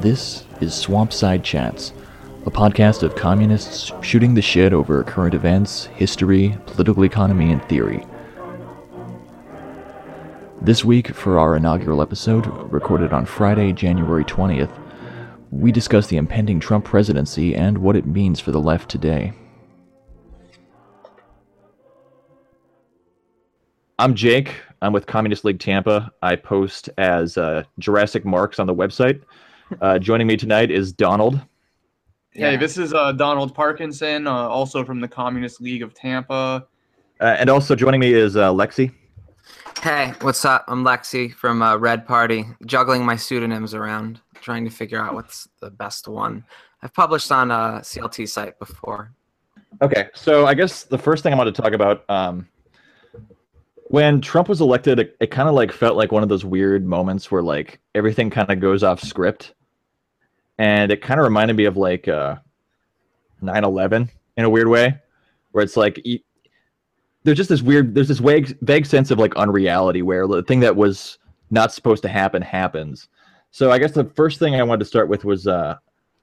This is Swampside Chats, a podcast of communists shooting the shit over current events, history, political economy, and theory. This week, for our inaugural episode, recorded on Friday, January 20th, we discuss the impending Trump presidency and what it means for the left today. I'm Jake. I'm with Communist League Tampa. I post as uh, Jurassic Marks on the website. Uh, joining me tonight is Donald. Hey, this is uh, Donald Parkinson, uh, also from the Communist League of Tampa. Uh, and also joining me is uh, Lexi. Hey, what's up? I'm Lexi from uh, Red Party, juggling my pseudonyms around, trying to figure out what's the best one. I've published on a CLT site before. Okay, so I guess the first thing I want to talk about um, when Trump was elected, it, it kind of like felt like one of those weird moments where like everything kind of goes off script, and it kind of reminded me of like uh, 9/11 in a weird way, where it's like y- there's just this weird, there's this vague, vague sense of like unreality where the thing that was not supposed to happen happens. So I guess the first thing I wanted to start with was uh,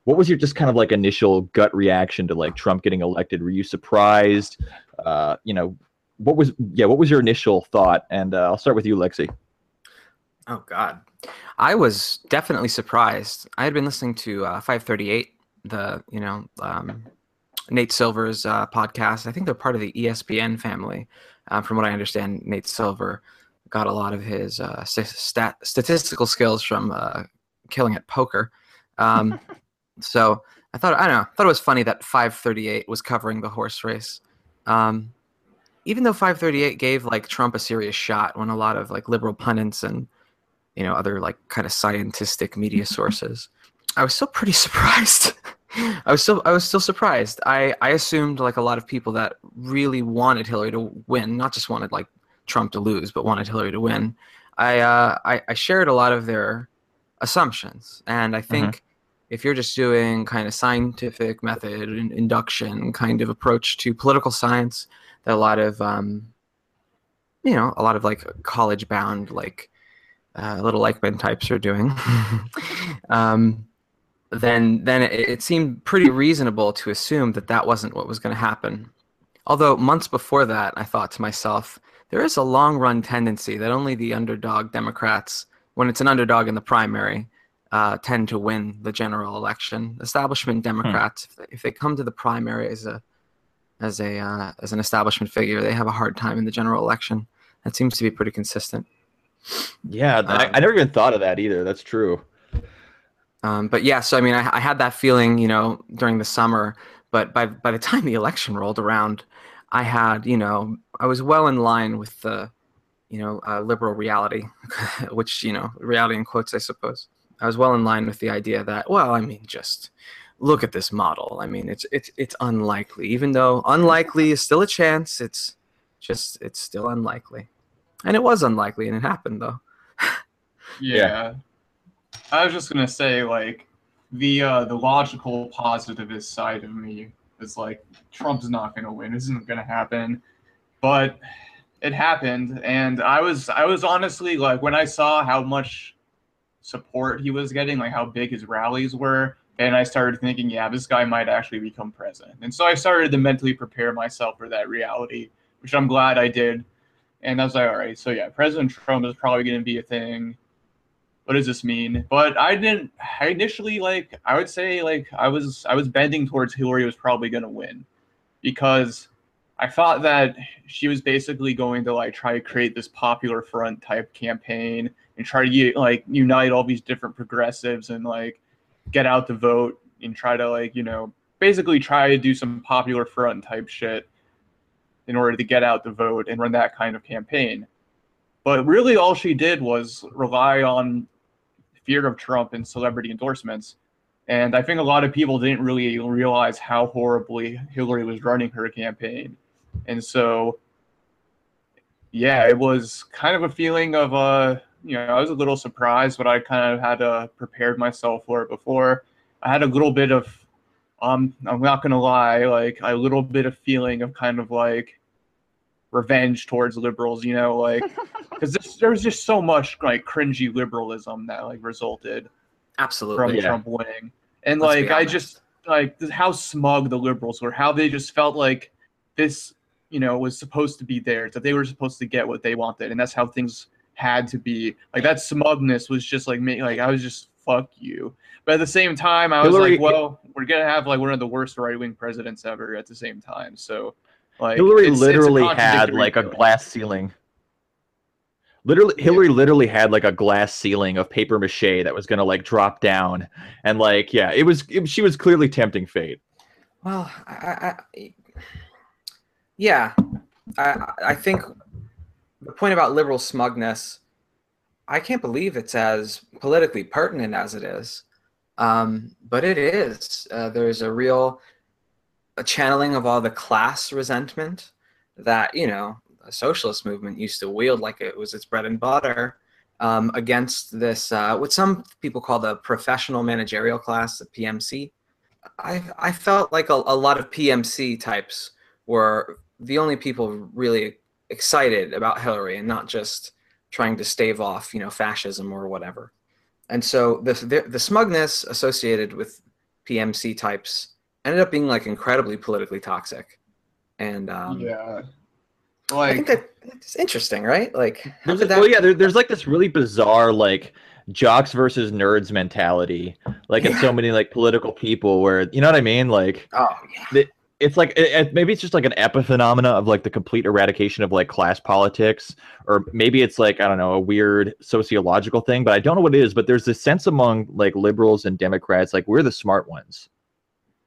what was your just kind of like initial gut reaction to like Trump getting elected? Were you surprised? Uh, you know, what was yeah what was your initial thought and uh, i'll start with you lexi Oh God, I was definitely surprised. I had been listening to uh, 538, the you know um, Nate Silver's uh, podcast. I think they're part of the ESPN family. Uh, from what I understand, Nate Silver got a lot of his uh, st- stat- statistical skills from uh, killing at poker. Um, so I thought I don't know. I thought it was funny that 538 was covering the horse race. Um, even though 538 gave like Trump a serious shot when a lot of like liberal pundits and you know other like kind of scientistic media sources. I was still pretty surprised. I was still i was still surprised. I i assumed like a lot of people that really wanted hillary to win not just wanted like trump to lose but wanted hillary to win. I uh i, I shared a lot of their assumptions. And i think if you're just doing kind of scientific method and induction kind of approach to political science that a lot of um you know a lot of like college bound like uh, little like Eichmann types are doing, um, then then it, it seemed pretty reasonable to assume that that wasn't what was going to happen. Although months before that, I thought to myself, there is a long run tendency that only the underdog Democrats, when it's an underdog in the primary, uh, tend to win the general election. Establishment Democrats, if, they, if they come to the primary as a as a uh, as an establishment figure, they have a hard time in the general election. That seems to be pretty consistent. Yeah I, Um, I never even thought of that either that's true Um, but yeah, so I mean, I, I had that feeling, you know, during the summer. But by by the time the election rolled around, I had, you know, I was well in line with the, you know, uh, liberal reality, which you know, reality in quotes, I suppose. I was well in line with the idea that, well, I mean, just look at this model. I mean, it's it's it's unlikely, even though unlikely is still a chance. It's just it's still unlikely, and it was unlikely, and it happened though. Yeah. I was just gonna say, like, the uh, the logical positivist side of me is like, Trump's not gonna win. This isn't gonna happen. But it happened, and I was I was honestly like, when I saw how much support he was getting, like how big his rallies were, and I started thinking, yeah, this guy might actually become president. And so I started to mentally prepare myself for that reality, which I'm glad I did. And I was like, all right, so yeah, President Trump is probably going to be a thing. What does this mean? But I didn't. I initially like. I would say like I was. I was bending towards Hillary was probably going to win, because I thought that she was basically going to like try to create this popular front type campaign and try to like unite all these different progressives and like get out the vote and try to like you know basically try to do some popular front type shit in order to get out the vote and run that kind of campaign. But really, all she did was rely on fear of Trump and celebrity endorsements. And I think a lot of people didn't really realize how horribly Hillary was running her campaign. And so, yeah, it was kind of a feeling of, uh, you know, I was a little surprised, but I kind of had uh, prepared myself for it before. I had a little bit of, um, I'm not gonna lie, like a little bit of feeling of kind of like revenge towards liberals, you know, like because there was just so much like cringy liberalism that like resulted. Absolutely. from Yeah. Trump winning. And Let's like I just like how smug the liberals were, how they just felt like this, you know, was supposed to be theirs, that they were supposed to get what they wanted, and that's how things had to be. Like that smugness was just like me, like I was just fuck you. But at the same time, I was Hillary- like, well, we're gonna have like one of the worst right wing presidents ever at the same time. So, like Hillary it's- it's literally had contradictory like a glass ceiling. Literally, Yeah. Hillary literally had like a glass ceiling of paper mache that was gonna like drop down, and like yeah, it was. It, she was clearly tempting fate. Well, I, I, I yeah, I, I think the point about liberal smugness, I can't believe it's as politically pertinent as it is, um, but it is. Uh, there's a real a channeling of all the class resentment that you know the socialist movement used to wield like it was its bread and butter um, against this uh, what some people call the professional managerial class, the PMC. I I felt like a, a lot of PMC types were the only people really excited about Hillary and not just trying to stave off you know fascism or whatever. And so the the, the smugness associated with PMC types ended up being like incredibly politically toxic. And um, yeah. I Like think that it's interesting, right? Like, There's, did that? well, yeah, there, there's like this really bizarre like jocks versus nerds mentality, like in so many like political people, where you know what I mean, like. Oh yeah. It's like it, maybe it's just like an epiphenomena of like the complete eradication of like class politics or maybe it's like i don't know a weird sociological thing but i don't know what it is but there's this sense among like liberals and democrats like we're the smart ones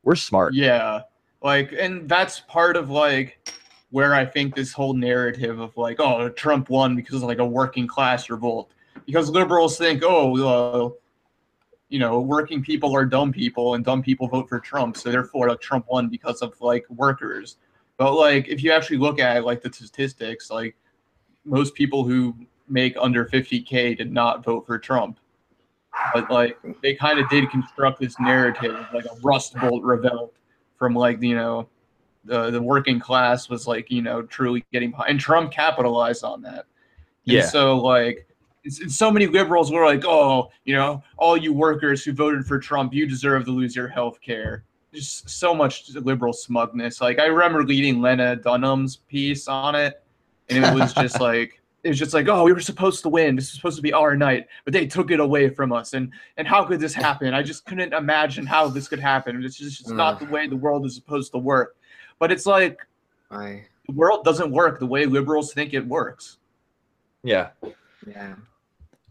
we're smart Yeah. Like, and that's part of like where I think this whole narrative of like, oh, Trump won because of like a working class revolt. Because liberals think, oh, uh, you know, working people are dumb people and dumb people vote for Trump. So therefore, like, Trump won because of like workers. But like, if you actually look at like the statistics, like most people who make under 50K did not vote for Trump. But like, they kind of did construct this narrative like a Rust Belt revolt from like you know the the working class was like you know truly getting behind. and Trump capitalized on that. And Yeah. So like it's, it's so many liberals were like, oh, you know, all you workers who voted for Trump, you deserve to lose your health care. Just so much liberal smugness. Like I remember reading Lena Dunham's piece on it, and it was just like it was just like, oh, we were supposed to win. This was supposed to be our night, but they took it away from us. And and how could this happen? I just couldn't imagine how this could happen. It's just it's not the way the world is supposed to work. But it's like I, the world doesn't work the way liberals think it works. yeah yeah.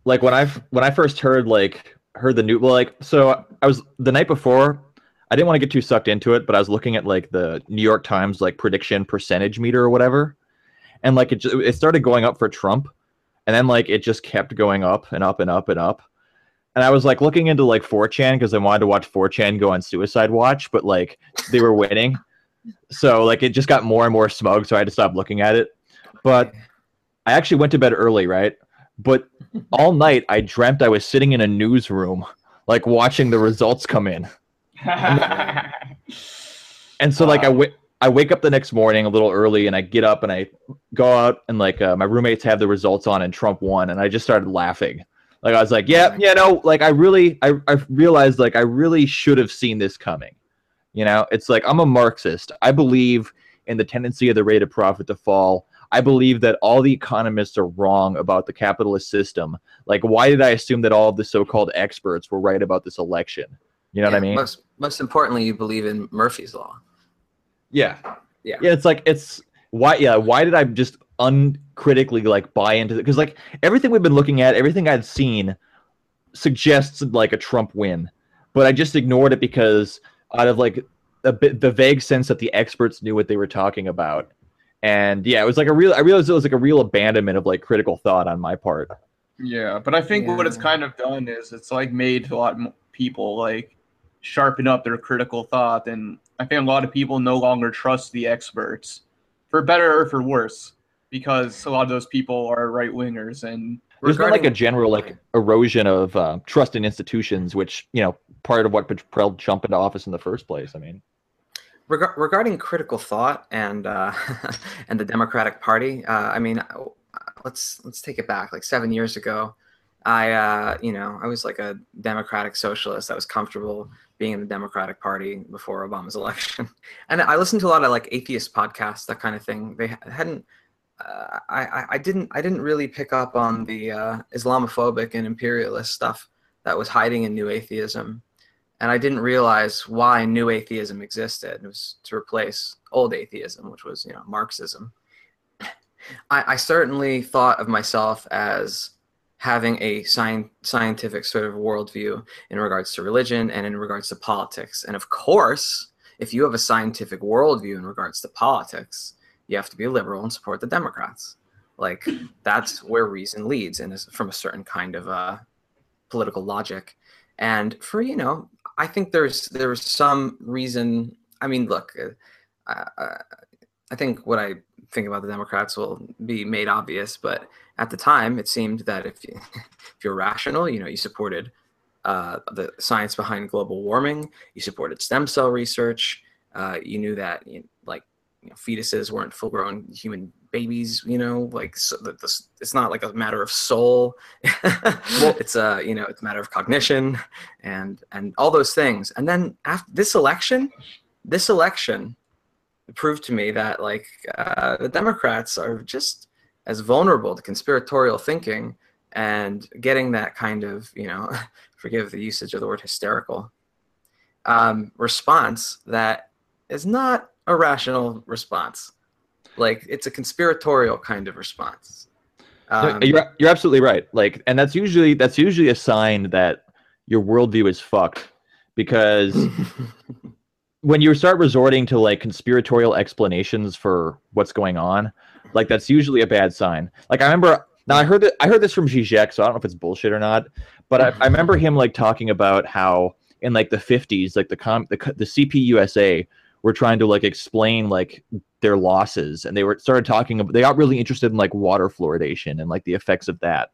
Like when i when i first heard like heard the new well like so i was the night before i didn't want to get too sucked into it but i was looking at like the new york times like prediction percentage meter or whatever. And like it, it started going up for trump and then like it just kept going up and up and up and up. And i was like looking into like 4chan because i wanted to watch 4chan go on suicide watch but like they were winning. So like it just got more and more smug so i had to stop looking at it. But i actually went to bed early right but all night I dreamt I was sitting in a newsroom, like watching the results come in. And so like I wake up the next morning a little early and I get up and I go out and like uh, my roommates have the results on and Trump won and I just started laughing. Like I was like, yeah, you know, like I really I I realized like I really should have seen this coming. You know, it's like I'm a Marxist. I believe in the tendency of the rate of profit to fall. I believe that all the economists are wrong about the capitalist system. Like, why did I assume that all of the so-called experts were right about this election? You know what I mean? Most most importantly, you believe in Murphy's law. Yeah. Yeah. Yeah, it's like it's why yeah, why did I just uncritically like buy into it? Because like everything we've been looking at, everything I'd seen suggests like a Trump win. But I just ignored it because out of like a bit the vague sense that the experts knew what they were talking about. And yeah, it was like a real I realized it was like a real abandonment of like critical thought on my part. Yeah, but I think what it's kind of done is it's like made a lot of people like sharpen up their critical thought, and I think a lot of people no longer trust the experts, for better or for worse, because a lot of those people are right wingers, and There's been like a general like erosion of uh, trust in institutions, which you know part of what propelled Trump into office in the first place. I mean, Reg- regarding critical thought and uh, and the Democratic Party, uh, I mean, uh, let's let's take it back. Like seven years ago, I, uh, you know, I was like a democratic socialist. I was comfortable being in the Democratic Party before Obama's election, and I listened to a lot of like atheist podcasts, that kind of thing. They hadn't. Uh, I, I didn't I didn't really pick up on the uh, Islamophobic and imperialist stuff that was hiding in New Atheism, and I didn't realize why New Atheism existed. It was to replace old atheism, which was you know Marxism. I, I certainly thought of myself as having a sci- scientific sort of worldview in regards to religion and in regards to politics. And of course, if you have a scientific worldview in regards to politics, you have to be liberal and support the Democrats. Like that's where reason leads, and is from a certain kind of uh, political logic. And for you know, I think there's there's some reason. I mean, look, uh, uh, I think what I think about the Democrats will be made obvious, but at the time, it seemed that if, you, if you're rational, you know, you supported uh, the science behind global warming, you supported stem cell research, uh, you knew that you know, like you know, fetuses weren't full-grown human babies, you know, like so this, it's not like a matter of soul. it's a you know it's a matter of cognition and and all those things. And then after this election, this election proved to me that like uh, the Democrats are just as vulnerable to conspiratorial thinking and getting that kind of, you know, forgive the usage of the word hysterical, um, response that is not a rational response. Like it's a conspiratorial kind of response. Um, you're, you're absolutely right. Like, and that's usually that's usually a sign that your worldview is fucked because when you start resorting to like conspiratorial explanations for what's going on, like that's usually a bad sign. Like I remember now I heard that I heard this from Zizek, so I don't know if it's bullshit or not, but I, I remember him like talking about how in like the 50s, like the com the the CPUSA were trying to like explain like their losses, and they were started talking about they got really interested in like water fluoridation and like the effects of that.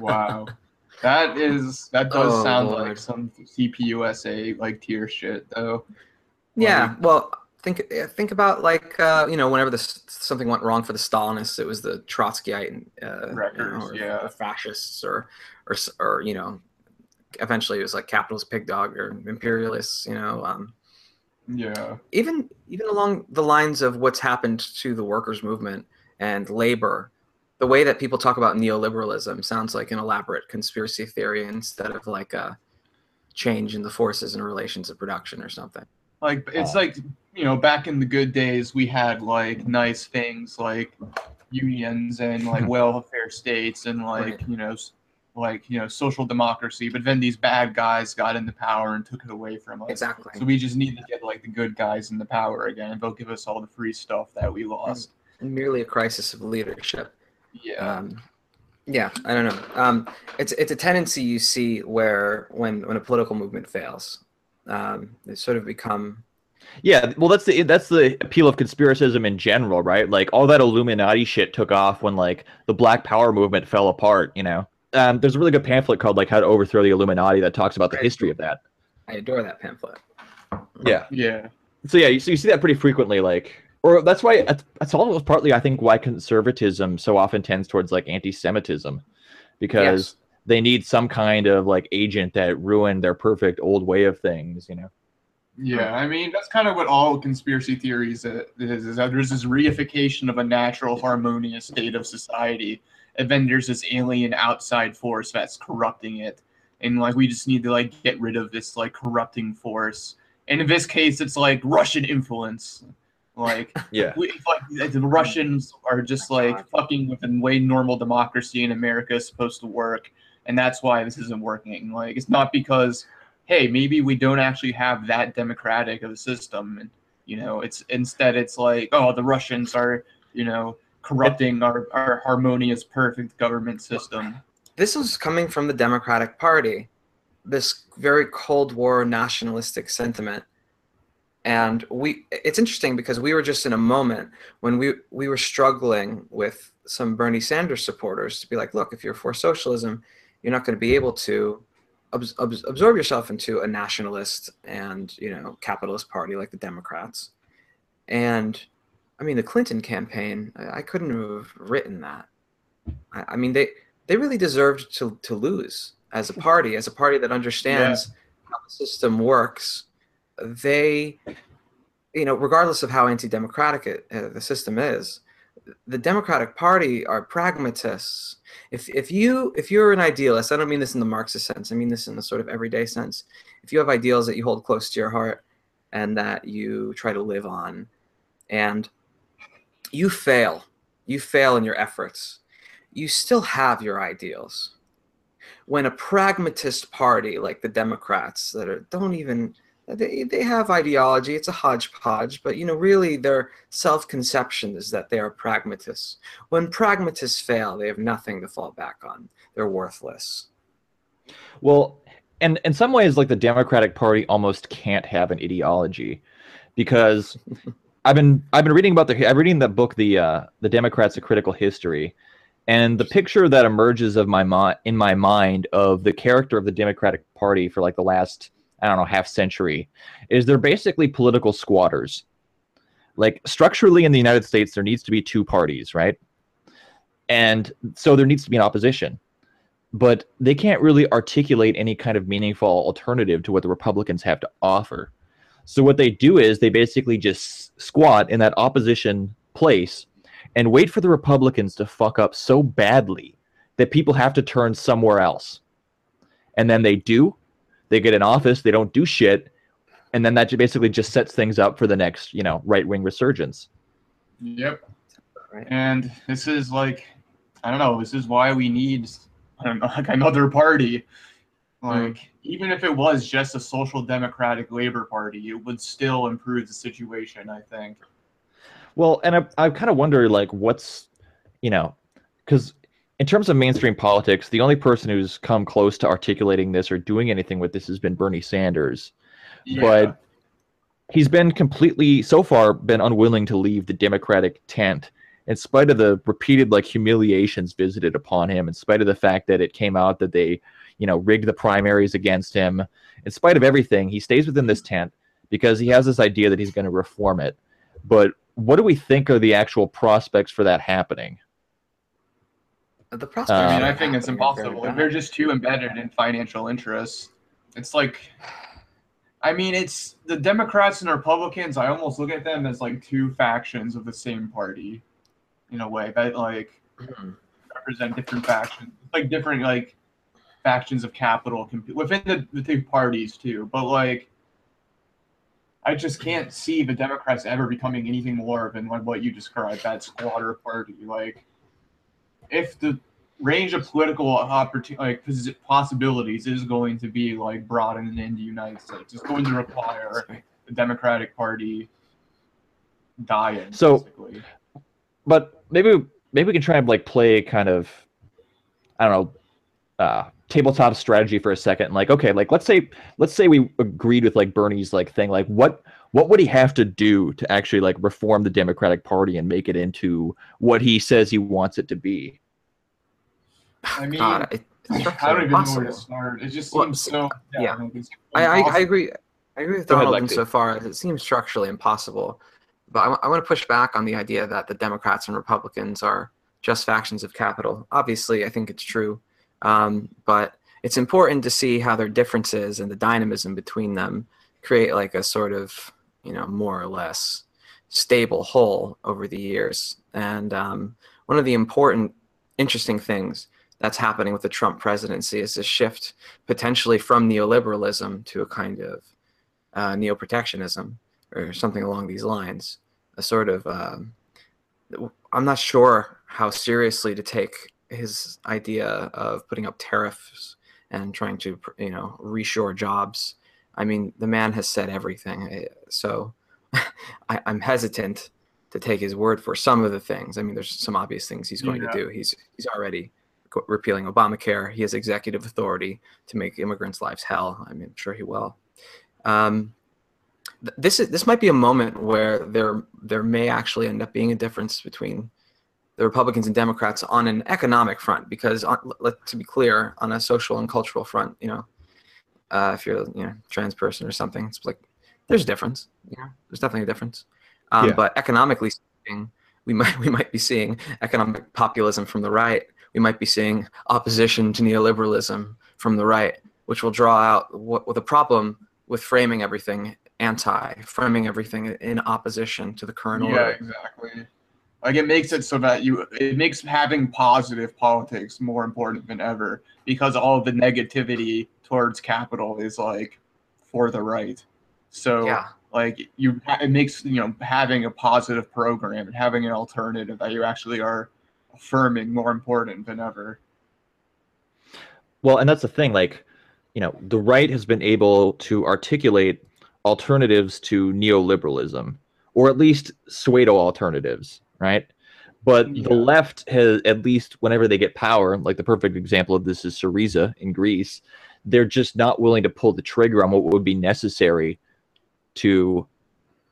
wow. That is that does oh, sound Lord. like some CPUSA like tier shit though. Yeah, well, think think about like uh, you know whenever this something went wrong for the Stalinists, it was the Trotskyite uh, wreckers, you know, or yeah. fascists or or or you know eventually it was like capitalist pig dog or imperialists. You know, um, yeah. Even even along the lines of what's happened to the workers' movement and labor, the way that people talk about neoliberalism sounds like an elaborate conspiracy theory instead of like a change in the forces and relations of production or something. Like it's uh, like you know back in the good days we had like nice things like unions and like welfare states and like right. you know like you know social democracy but then these bad guys got into power and took it away from us. Exactly. So we just need to get like the good guys in the power again and they'll give us all the free stuff that we lost. And merely a crisis of leadership. Yeah. Um, yeah i don't know. Um, it's it's a tendency you see where when when a political movement fails um, they sort of become yeah, well, that's the that's the appeal of conspiracism in general, right? Like all that Illuminati shit took off when like the Black Power movement fell apart. You know, um, there's a really good pamphlet called like How to Overthrow the Illuminati that talks about the history of that. I adore that pamphlet. Yeah, yeah. So yeah, you, so you see that pretty frequently, like, or that's why that's all partly I think why conservatism so often tends towards like anti-Semitism, because. Yes they need some kind of like agent that ruined their perfect old way of things, you know. Yeah, I mean that's kind of what all conspiracy theories is. Is that there's this reification of a natural, harmonious state of society, and then there's this alien outside force that's corrupting it, and like we just need to like get rid of this like corrupting force. And in this case, it's like Russian influence. Like, yeah, we, like the Russians are just like fucking with the way normal democracy in America is supposed to work and that's why this isn't working. Like it's not because hey maybe we don't actually have that democratic of a system, and you know it's instead it's like oh the Russians are you know corrupting our our harmonious perfect government system. This is coming from the Democratic Party, this very Cold War nationalistic sentiment. And we it's interesting because we were just in a moment when we we were struggling with some Bernie Sanders supporters to be like, look, if you're for socialism, you're not going to be able to absorb yourself into a nationalist and you know capitalist party like the Democrats. And I mean, the Clinton campaign, I, I couldn't have written that. I, I, mean, they they really deserved to to lose as a party, as a party that understands yeah. how the system works. They, you know, regardless of how anti-democratic it, uh, the system is, the Democratic Party are pragmatists. If if you if you're an idealist, I don't mean this in the Marxist sense. I mean this in the sort of everyday sense. If you have ideals that you hold close to your heart and that you try to live on, and you fail, you fail in your efforts, you still have your ideals. When a pragmatist party like the Democrats that are, don't even they, they have ideology it's a hodgepodge but you know really their self-conception is that they are pragmatists. When pragmatists fail they have nothing to fall back on. They're worthless. Well and in some ways like the democratic party almost can't have an ideology because i've been i've been reading about the i'm reading the book the uh the democrats a critical history and the picture that emerges of my mind in my mind of the character of the democratic party for like the last I don't know, half century, is they're basically political squatters. Like structurally in the United States, there needs to be two parties, right? And so there needs to be an opposition. But they can't really articulate any kind of meaningful alternative to what the Republicans have to offer. So what they do is they basically just squat in that opposition place and wait for the Republicans to fuck up so badly that people have to turn somewhere else. And then they do, they get in office, they don't do shit, and then that basically just sets things up for the next, you know, right wing resurgence. Yep. And this is like, I don't know. This is why we need, I don't know, like another party. Like. Even if it was just a social democratic labor party, it would still improve the situation. I think. Well, and I, I kind of wonder, like, what's, you know, because in terms of mainstream politics, the only person who's come close to articulating this or doing anything with this has been Bernie Sanders. Yeah. But he's been completely, so far, been unwilling to leave the Democratic tent in spite of the repeated like humiliations visited upon him, in spite of the fact that it came out that they, you know, rigged the primaries against him. In spite of everything, he stays within this tent because he has this idea that he's going to reform it. But what do we think are the actual prospects for that happening? The prospect. I mean, I think it's impossible. They're just too embedded in financial interests. It's like, I mean, it's the Democrats and Republicans. I almost look at them as like two factions of the same party, in a way that like mm-hmm. represent different factions, like different like factions of capital within the, the two parties too. But like, I just can't see the Democrats ever becoming anything more than like what you described that squatter party. Like if the range of political opportunity, like possibilities, is going to be like broadened in the United States, it's going to require the Democratic Party dying. So, basically. but maybe maybe we can try and like play kind of, I don't know, uh, tabletop strategy for a second. Like, okay, like let's say let's say we agreed with like Bernie's like thing. Like, what what would he have to do to actually like reform the Democratic Party and make it into what he says he wants it to be? I mean, God, it, I don't even know where to start. It just seems well, so. Yeah, yeah. I, I, I, agree. I agree with Donald ahead, so far. It seems structurally impossible, but I, I want to push back on the idea that the Democrats and Republicans are just factions of capital. Obviously, I think it's true, um, but it's important to see how their differences and the dynamism between them create like a sort of you know more or less stable whole over the years. And um, one of the important, interesting things that's happening with the Trump presidency is a shift potentially from neoliberalism to a kind of uh, neoprotectionism or something along these lines. A sort of, um, I'm not sure how seriously to take his idea of putting up tariffs and trying to, you know, reshore jobs. I mean, the man has said everything. So I, am hesitant to take his word for some of the things. I mean, there's some obvious things he's going yeah. to do. He's he's already repealing Obamacare. He has executive authority to make immigrants' lives hell. I mean, I'm sure he will. Um, this is this might be a moment where there there may actually end up being a difference between the Republicans and Democrats on an economic front, because on, let, to be clear, on a social and cultural front, you know, uh, if you're you know trans person or something, it's like there's a difference. Yeah, there's definitely a difference. Um, yeah. But economically speaking, we might we might be seeing economic populism from the right we might be seeing opposition to neoliberalism from the right, which will draw out what, what the problem with framing everything anti, framing everything in opposition to the current yeah, order. exactly. Like it makes it so that you it makes having positive politics more important than ever because all of the negativity towards capital is like for the right. So Yeah. like you it makes you know having a positive program and having an alternative that you actually are affirming more important than ever. Well, and that's the thing. Like, you know, the right has been able to articulate alternatives to neoliberalism, or at least pseudo alternatives, right? But Yeah. the left has, at least whenever they get power, like the perfect example of this is Syriza in Greece, they're just not willing to pull the trigger on what would be necessary to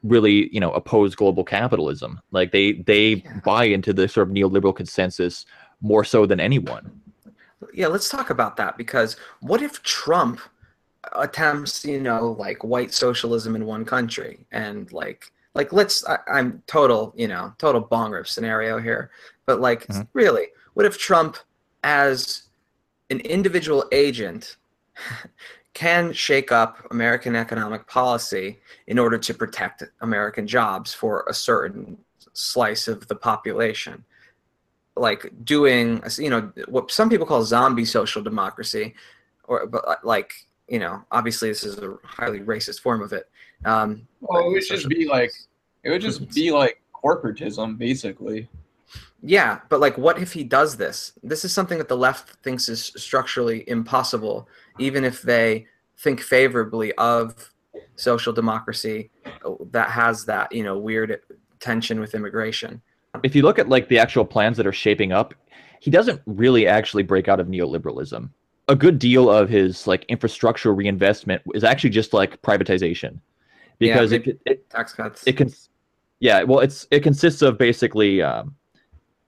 really, you know, oppose global capitalism. Like they they Yeah. buy into the sort of neoliberal consensus more so than anyone. Yeah, let's talk about that because what if Trump attempts, you know, like white socialism in one country and like like let's I, I'm total, you know, total bonger scenario here, but like Mhm. really, what if Trump as an individual agent can shake up American economic policy in order to protect American jobs for a certain slice of the population? like doing you know what some people call zombie social democracy or but like you know obviously this is a highly racist form of it um Well, it would just social- be like it would just be like corporatism basically. yeah but like what if he does this? This is something that the left thinks is structurally impossible even if they think favorably of social democracy uh, that has that you know weird tension with immigration. If you look at like the actual plans that are shaping up, he doesn't really actually break out of neoliberalism. A good deal of his like infrastructure reinvestment is actually just like privatization, Yeah, because maybe- it, it tax cuts it can, yeah, well, it's it consists of basically um,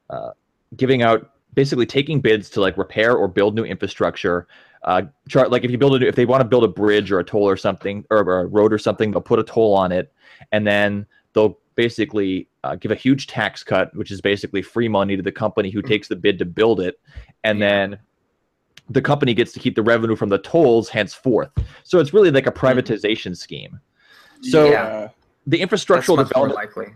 uh, giving out basically taking bids to like repair or build new infrastructure. Uh, chart like if you build a new, if they want to build a bridge or a toll or something or, or a road or something, they'll put a toll on it, and then they'll basically uh, give a huge tax cut, which is basically free money to the company who takes the bid to build it, and Yeah. then the company gets to keep the revenue from the tolls henceforth. So it's really like a privatization scheme. So yeah. the infrastructural development likely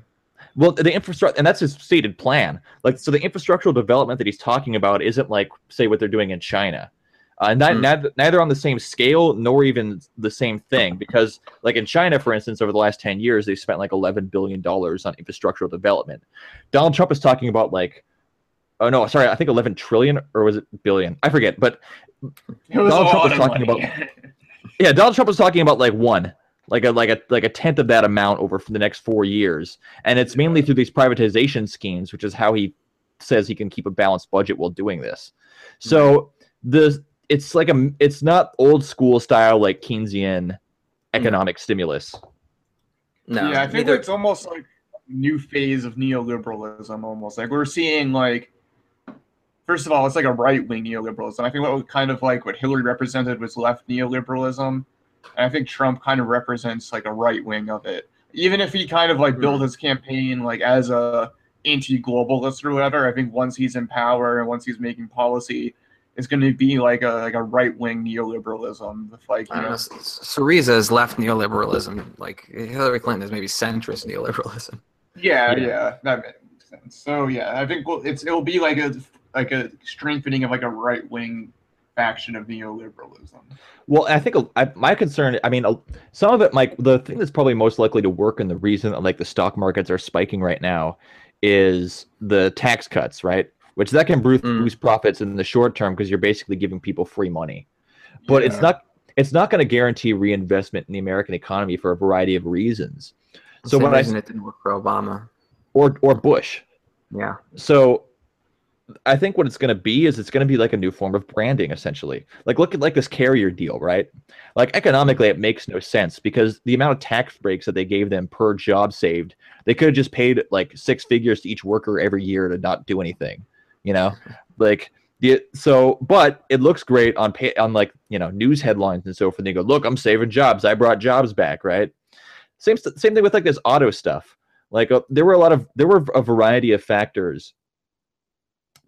well, the infrastructure, and that's his stated plan. Like, so the infrastructural development that he's talking about isn't like, say, what they're doing in China. Uh, not, Hmm. neither, neither on the same scale nor even the same thing. Because, like in China, for instance, over the last ten years, they've spent like eleven billion dollars on infrastructural development. Donald Trump is talking about like, oh no, sorry, I think eleven trillion or was it billion? I forget. But Donald Trump was talking money. yeah, Donald Trump was talking about like one, like a like a like a tenth of that amount over for the next four years, and it's mainly through these privatization schemes, which is how he says he can keep a balanced budget while doing this. So mm-hmm. the it's like a it's not old school style like Keynesian economic stimulus. no yeah, I think neither- it's almost like a new phase of neoliberalism. Almost like we're seeing like, first of all, it's like a right wing neoliberalism. I think what kind of like what Hillary represented was left neoliberalism, and I think Trump kind of represents like a right wing of it. Even if he kind of like Hmm. built his campaign like as a anti-globalist or whatever, I think once he's in power and once he's making policy, it's going to be like a like a right wing neoliberalism with like you know. know Syriza is left neoliberalism. Like Hillary Clinton is maybe centrist neoliberalism. Yeah, Yeah. yeah, that makes sense. So yeah, I think well, it's it'll be like a like a strengthening of like a right wing faction of neoliberalism. Well, I think I, my concern, I mean, some of it, Mike, the thing that's probably most likely to work and the reason that like the stock markets are spiking right now is the tax cuts, right? Which that can boost, Mm. boost profits in the short term because you're basically giving people free money. But it's not it's not going to guarantee reinvestment in the American economy for a variety of reasons. So Same when I it didn't work for Obama. or or Bush. Yeah. So I think what it's going to be is it's going to be like a new form of branding essentially. Like look at like this carrier deal, right? Like economically it makes no sense because the amount of tax breaks that they gave them per job saved, they could have just paid like six figures to each worker every year to not do anything, you know? Like the so but it looks great on pay, on like, you know, news headlines and so forth. They go, "Look, I'm saving jobs. I brought jobs back," right? Same same thing with like this auto stuff. Like uh, there were a lot of there were a variety of factors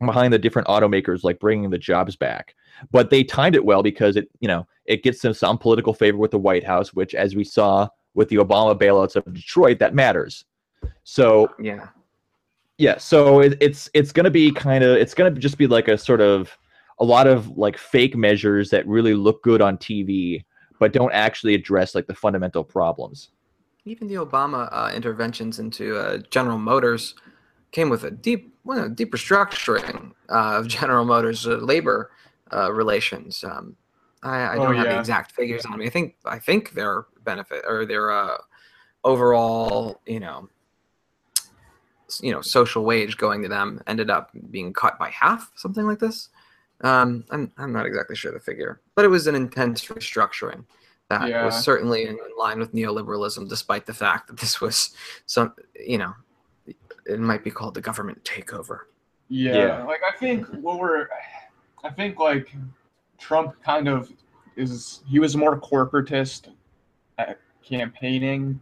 behind the different automakers like bringing the jobs back. But they timed it well because it you know it gets them some political favor with the white house which as we saw with the obama bailouts of detroit that matters. So Yeah. yeah so it, it's it's going to be kind of it's going to just be like a sort of a lot of like fake measures that really look good on tv but don't actually address like the fundamental problems. Even the Obama uh, interventions into uh, General Motors came with a deep, well, deep restructuring uh, of General Motors' uh, labor uh, relations. Um, I, I Oh, don't have the exact figures on me. I think I think their benefit or their uh, overall, you know, you know, social wage going to them ended up being cut by half, something like this. Um, I'm I'm not exactly sure the figure, but it was an intense restructuring that Yeah. was certainly in line with neoliberalism, despite the fact that this was some, you know, it might be called the government takeover. Yeah, Yeah. like I think what we're, I think like Trump kind of is he was more corporatist at campaigning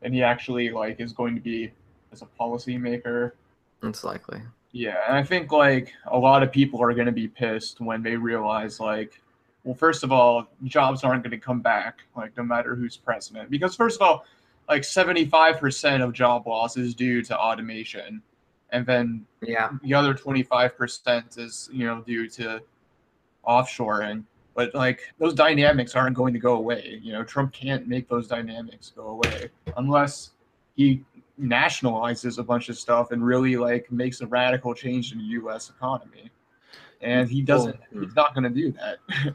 than he actually like is going to be as a policymaker. It's likely. Yeah, and I think like a lot of people are going to be pissed when they realize like, well, first of all, jobs aren't going to come back like no matter who's president because first of all, like seventy five percent of job loss is due to automation, and then Yeah. the other 25% is you know due to offshoring. But like those dynamics aren't going to go away. You know trump can't make those dynamics go away unless he nationalizes a bunch of stuff and really like makes a radical change in the us economy. And he doesn't Well, he's hmm. not going to do that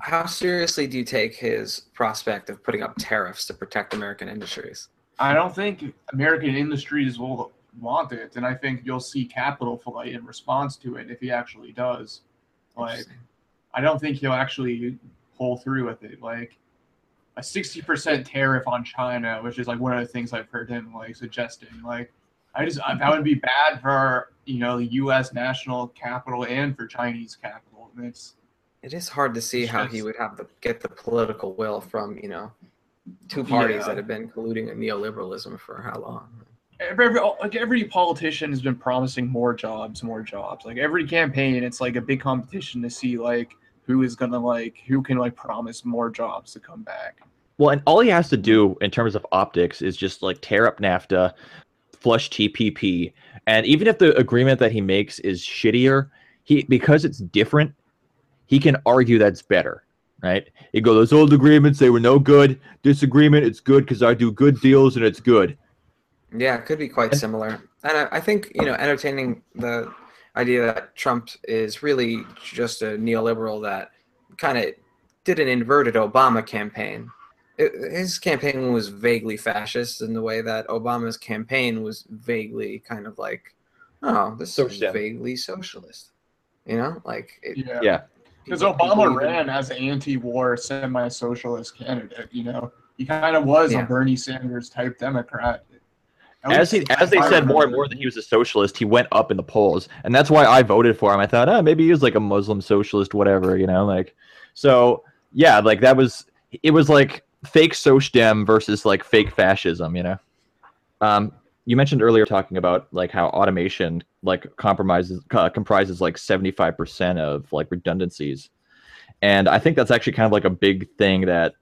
How seriously do you take his prospect of putting up tariffs to protect American industries? i don't think american industries will want it and i think you'll see capital flight in response to it if he actually does like I don't think he'll actually pull through with it. Like a sixty percent tariff on China, which is like one of the things I've heard him like suggesting. Like I just I, that would be bad for you know the U.S. national capital and for Chinese capital. And it's It is hard to see how he would have the get the political will from you know two parties Yeah. that have been colluding in neoliberalism for how long? every, every like every politician has been promising more jobs, more jobs. Like every campaign, it's like a big competition to see like who is gonna like who can like promise more jobs to come back. Well, and all he has to do in terms of optics is just like tear up NAFTA, flush TPP, and even if the agreement that he makes is shittier, he because it's different, he can argue that's better, right? He go those old agreements they were no good. This agreement it's good because I do good deals and it's good. Yeah, it could be quite And- similar. And I, I think, you know, entertaining the idea that Trump is really just a neoliberal that kind of did an inverted Obama campaign. It, his campaign was vaguely fascist in the way that Obama's campaign was vaguely kind of like, oh, this is Socialist. vaguely socialist. You know, like it, Yeah. Yeah. Because Obama ran as an anti-war, semi-socialist candidate. You know, he kind of was Yeah. a Bernie Sanders type Democrat. As he as they said more and more that he was a socialist, he went up in the polls, and that's why I voted for him. I thought, oh, maybe he was like a Muslim socialist, whatever, you know, like. So yeah, like that was it was like fake socialdem versus like fake fascism, you know. Um, you mentioned earlier talking about like how automation like compromises uh, comprises like seventy five percent of like redundancies, and I think that's actually kind of like a big thing that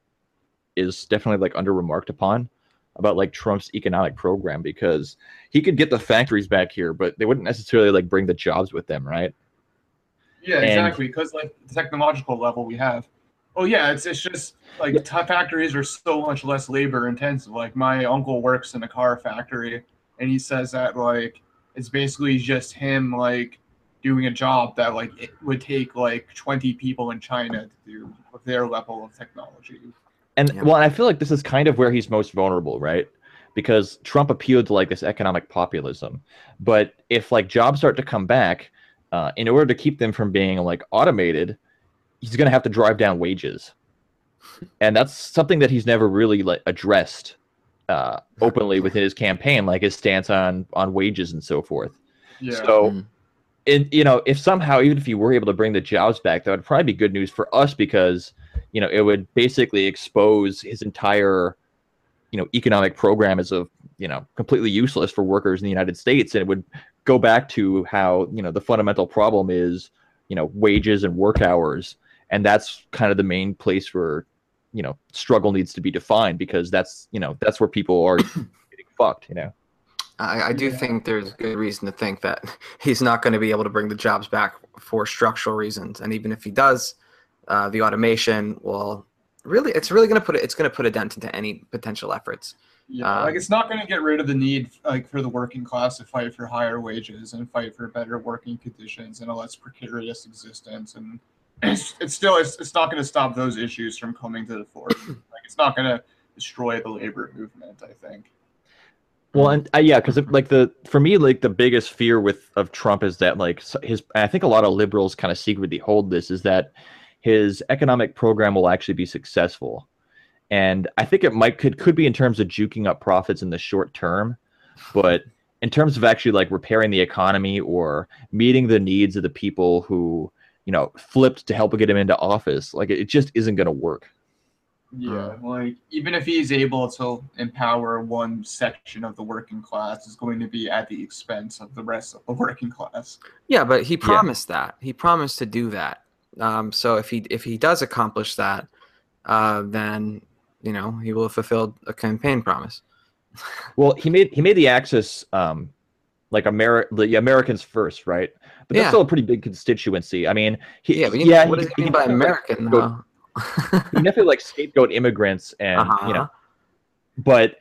is definitely like under remarked upon about like Trump's economic program because he could get the factories back here, but they wouldn't necessarily like bring the jobs with them, right? Yeah, And- exactly. Because like the technological level we have. Oh yeah, it's it's just like Yeah. factories are so much less labor intensive. Like my uncle works in a car factory, and he says that like it's basically just him like doing a job that like it would take like 20 people in China to do with their level of technology. And Yeah. well, I feel like this is kind of where he's most vulnerable, right? Because Trump appealed to like this economic populism, but if like jobs start to come back, uh, in order to keep them from being like automated, he's going to have to drive down wages, and that's something that he's never really like addressed uh, openly within his campaign, like his stance on on wages and so forth. Yeah. So, Mm. and you know, if somehow, even if you were able to bring the jobs back, that would probably be good news for us because, you know, it would basically expose his entire, you know economic program as a you know completely useless for workers in the United States, and it would go back to how you know the fundamental problem is you know wages and work hours, and that's kind of the main place where you know struggle needs to be defined because that's you know that's where people are getting fucked. You know. I, I do Yeah. think there's good reason to think that he's not going to be able to bring the jobs back for structural reasons, and even if he does, uh, the automation will really it's really going to put it, it's going to put a dent into any potential efforts. Yeah, Um, like it's not going to get rid of the need like for the working class to fight for higher wages and fight for better working conditions and a less precarious existence. And it's, it's still it's, it's not going to stop those issues from coming to the fore. like it's not going to destroy the labor movement. I think. Well, and uh, yeah, because like the for me, like the biggest fear with of Trump is that like his. I think a lot of liberals kind of secretly hold this is that his economic program will actually be successful, and I think it might could could be in terms of juking up profits in the short term, but in terms of actually like repairing the economy or meeting the needs of the people who you know flipped to help get him into office, like it, it just isn't going to work. Yeah, like even if he's able to empower one section of the working class, is going to be at the expense of the rest of the working class. Yeah, but he promised that. He promised to do that. Um, so if he if he does accomplish that, uh, then you know he will have fulfilled a campaign promise. Well, he made he made the Axis um like Ameri- the Americans first, right? But that's Yeah. still a pretty big constituency. I mean, he, Yeah, you, yeah, what he, does he he mean by American? though? he definitely like scapegoat immigrants and Uh-huh. you know, but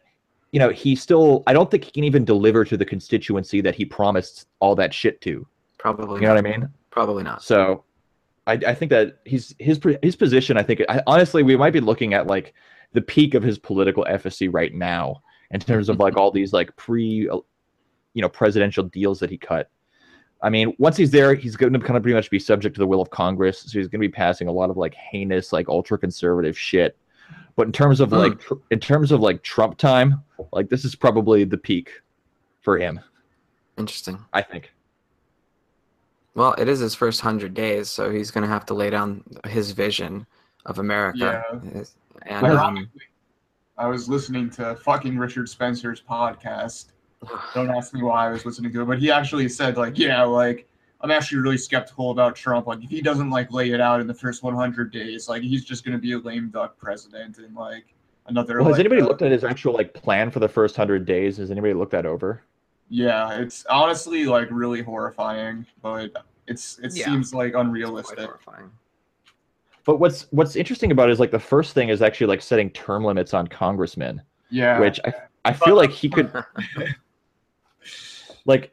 you know, he still I don't think he can even deliver to the constituency that he promised all that shit to. Probably. You know not. what I mean? Probably not. So, I, I think that he's his his position. I think I, honestly, we might be looking at like the peak of his political efficacy right now in terms of like all these like pre, you know, presidential deals that he cut. I mean, once he's there, he's going to kind of pretty much be subject to the will of Congress. So he's going to be passing a lot of like heinous, like ultra conservative shit. But in terms of like, tr- in terms of like Trump time, like this is probably the peak for him. Interesting. I think. Well, it is his first hundred days, so he's going to have to lay down his vision of America. His- And um, I was listening to fucking Richard Spencer's podcast. Don't ask me why I was listening to it, but he actually said like, yeah, like I'm actually really skeptical about Trump. Like if he doesn't like lay it out in the first 100 days, like he's just gonna be a lame duck president and like another. Well, has like, anybody uh, looked at his actual like plan for the first hundred days? Has anybody looked that over? Yeah, it's honestly like really horrifying, but it's it Yeah. seems like quite unrealistic. horrifying. But what's what's interesting about it is like the first thing is actually like setting term limits on congressmen, Yeah, which I I feel like he could like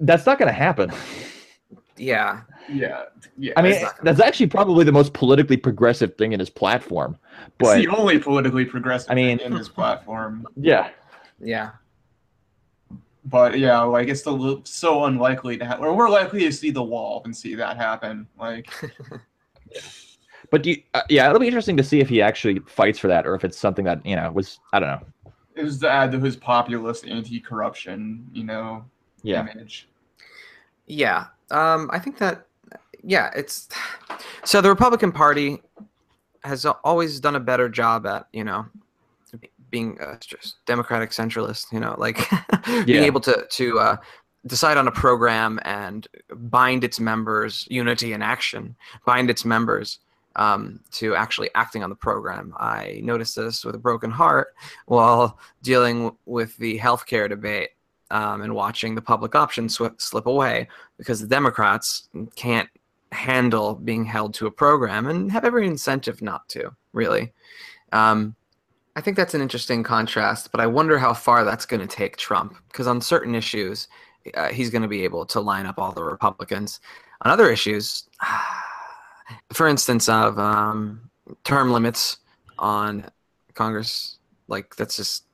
that's not going to happen. yeah. yeah, yeah. I mean, It's not that's actually probably the most politically progressive thing in his platform. it's the only politically progressive I mean- thing in his platform. yeah, Yeah. But yeah, like it's still so unlikely to happen. Or we're likely to see the wall and see that happen. Like, but do you, uh, yeah, it'll be interesting to see if he actually fights for that or if it's something that you know was I don't know. it was to add to his populist anti-corruption, you know, Yeah, image. Yeah. Um, I think that, yeah, it's so the Republican Party has always done a better job at, you know, being uh, just democratic centralist, you know, like being Yeah. able to, to uh, decide on a program and bind its members, unity and action, bind its members um, to actually acting on the program. I noticed this with a broken heart while dealing with the healthcare debate um, and watching the public option sw- slip away because the Democrats can't handle being held to a program and have every incentive not to, really. Um, I think that's an interesting contrast, but I wonder how far that's going to take Trump because on certain issues, uh, he's going to be able to line up all the Republicans. On other issues, for instance, of um, term limits on Congress, like that's just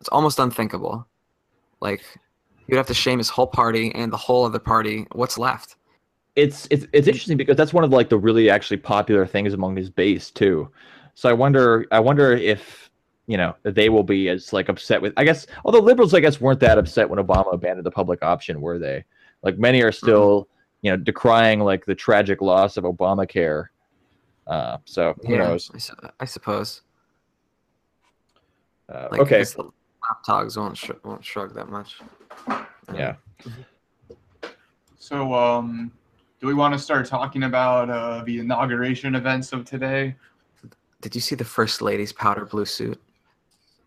it's almost unthinkable. Like you'd have to shame his whole party and the whole other party. What's left? it's it's it's interesting because that's one of like the really actually popular things among his base too. So I wonder I wonder if you know they will be as like upset with I guess although liberals I guess weren't that upset when Obama abandoned the public option were they? Like many are still you know decrying like the tragic loss of Obamacare. Uh, so who knows? I, su- I suppose. Uh, Like, okay. 'Cause the lapdogs won't sh- won't shrug that much. Yeah. So, um, do we want to start talking about uh, the inauguration events of today? Did you see the first lady's powder blue suit?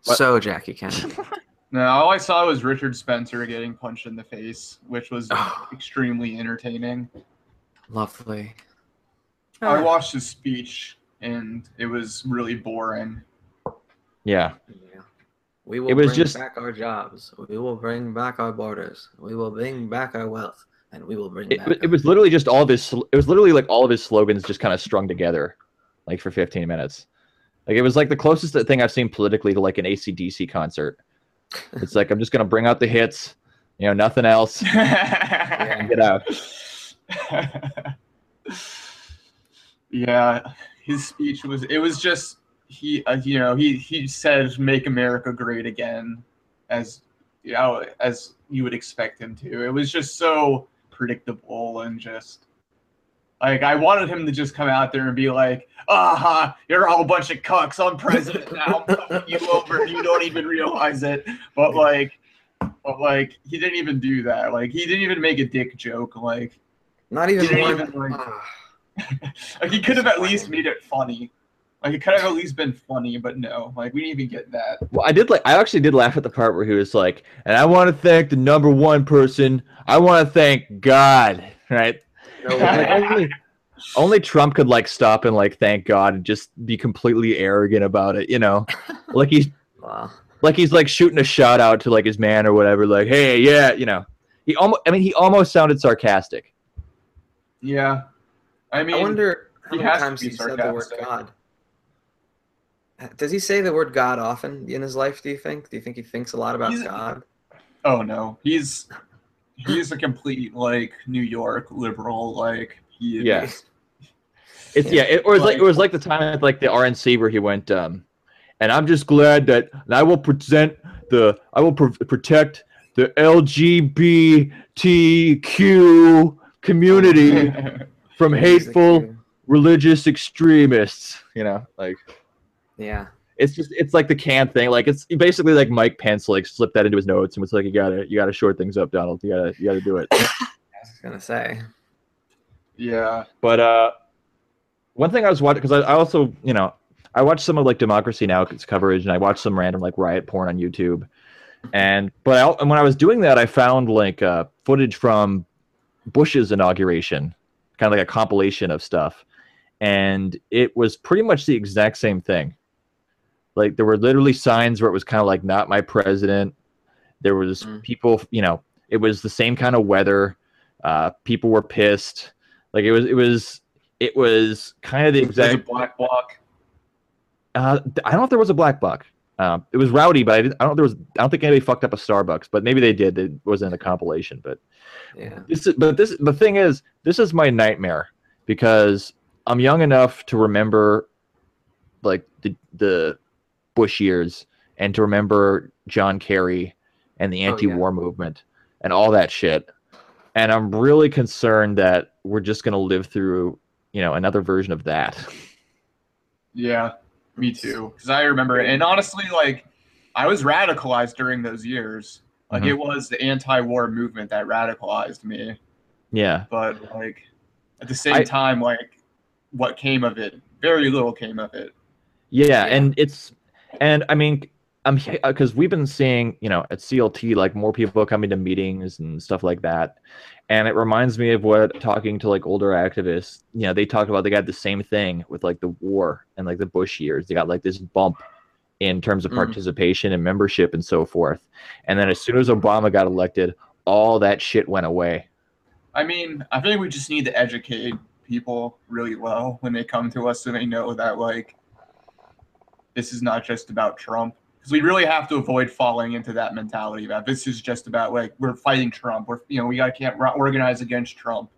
What? So Jackie Kennedy. No, all I saw was Richard Spencer getting punched in the face, which was Oh. extremely entertaining. Lovely. I watched his speech, and it was really boring. Yeah. Yeah. We will It was bring just- back our jobs. We will bring back our borders. We will bring back our wealth, and we will bring It, back. it was literally just all of his. It was literally like all of his slogans just kind of strung together, like for 15 minutes. Like it was like the closest thing I've seen politically to like an ACDC concert. It's like I'm just gonna bring out the hits, you know, nothing else. and Get out. yeah, his speech was. It was just he. Uh, you know, he he said "Make America Great Again," as you know, as you would expect him to. It was just so predictable and just. Like I wanted him to just come out there and be like, "Aha, you're all a bunch of cucks. I'm president now. I'm you over, and you don't even realize it." But like, but like, he didn't even do that. Like, he didn't even make a dick joke. Like, Not even one. even, like- Ah, like he could have at least made it funny. Like it could have at least been funny, but no, like we didn't even get that. Well, I did like. I actually did laugh at the part where he was like, "And I want to thank the number one person. I want to thank God." Right? no Like, only, only Trump could like stop and like thank God and just be completely arrogant about it. You know, like he's Wow. like he's like shooting a shout out to like his man or whatever. Like, hey, yeah, you know. He almost. I mean, he almost sounded sarcastic. Yeah, I mean, I wonder how many times be he said the word sarcastic. God. Does he say the word God often in his life? Do you think? Do you think he thinks a lot about He's- God? oh no, he's he's a complete like New York liberal. Like he is. Yeah. It's yeah. It, or it's like it was like the time at like the RNC where he went. um And I'm just glad that I will present the. I will pr- protect the LGBTQ community from hateful religious extremists. You know, like Yeah. it's just it's like the can thing. Like it's basically like Mike Pence like slipped that into his notes and was like, you gotta you gotta short things up, Donald. You gotta you gotta do it. I was gonna say. yeah, But uh, one thing I was watching because I, I also you know I watched some of like Democracy Now's coverage and I watched some random like riot porn on YouTube, and but I, and when I was doing that I found like uh, footage from Bush's inauguration, kind of like a compilation of stuff, and it was pretty much the exact same thing. Like there were literally signs where it was kind of like "Not my president." There was Mm. people, you know, it was the same kind of weather. Uh, people were pissed. Like it was, it was, it was kind of the a exact. black bloc. Uh, I don't know if there was a black bloc. Um, it was rowdy, but I, didn't, I don't. There was. I don't think anybody fucked up a Starbucks, but maybe they did. It wasn't in the compilation. But Yeah. this is, but this the thing is, this is my nightmare because I'm young enough to remember like the the Bush years and to remember John Kerry and the Oh, yeah. anti-war movement and all that shit. And I'm really concerned that we're just gonna live through, you know, another version of that. Yeah, me too. Because I remember, and honestly, like I was radicalized during those years. Like Mhm. it was the anti-war movement that radicalized me. Yeah. But like at the same I- time, like what came of it? Very little came of it. Yeah, Yeah. and it's and I mean I'm because we've been seeing you know at CLT like more people coming to meetings and stuff like that, and it reminds me of what talking to like older activists. You know, they talked about they got the same thing with like the war and like the Bush years. They got like this bump in terms of Mm. participation and membership and so forth, and then as soon as Obama got elected, all that shit went away. I mean, I think we just need to educate people really well when they come to us so they know that like this is not just about Trump. Because we really have to avoid falling into that mentality that this is just about like we're fighting Trump. We're you know we got to can't organize against Trump.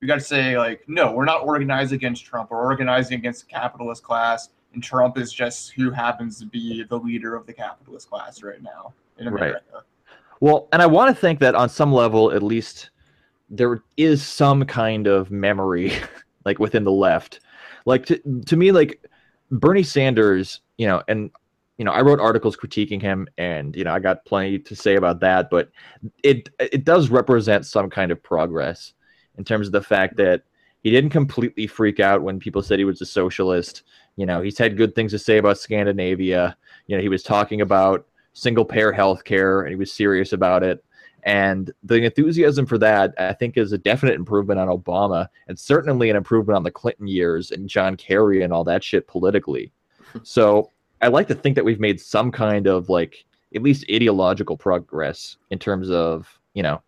We got to say like no, we're not organized against Trump. We're organizing against the capitalist class, and Trump is just who happens to be the leader of the capitalist class right now in America. Right. Well, and I want to think that on some level, at least, there is some kind of memory, like within the left. Like to to me, like Bernie Sanders, you know, and you know, I wrote articles critiquing him, and you know, I got plenty to say about that. But it it does represent some kind of progress in terms of the fact that he didn't completely freak out when people said he was a socialist. You know, he's had good things to say about Scandinavia. You know, he was talking about single payer health care and he was serious about it. And the enthusiasm for that, I think, is a definite improvement on Obama and certainly an improvement on the Clinton years and John Kerry and all that shit politically. So I like to think that we've made some kind of like at least ideological progress in terms of, you know,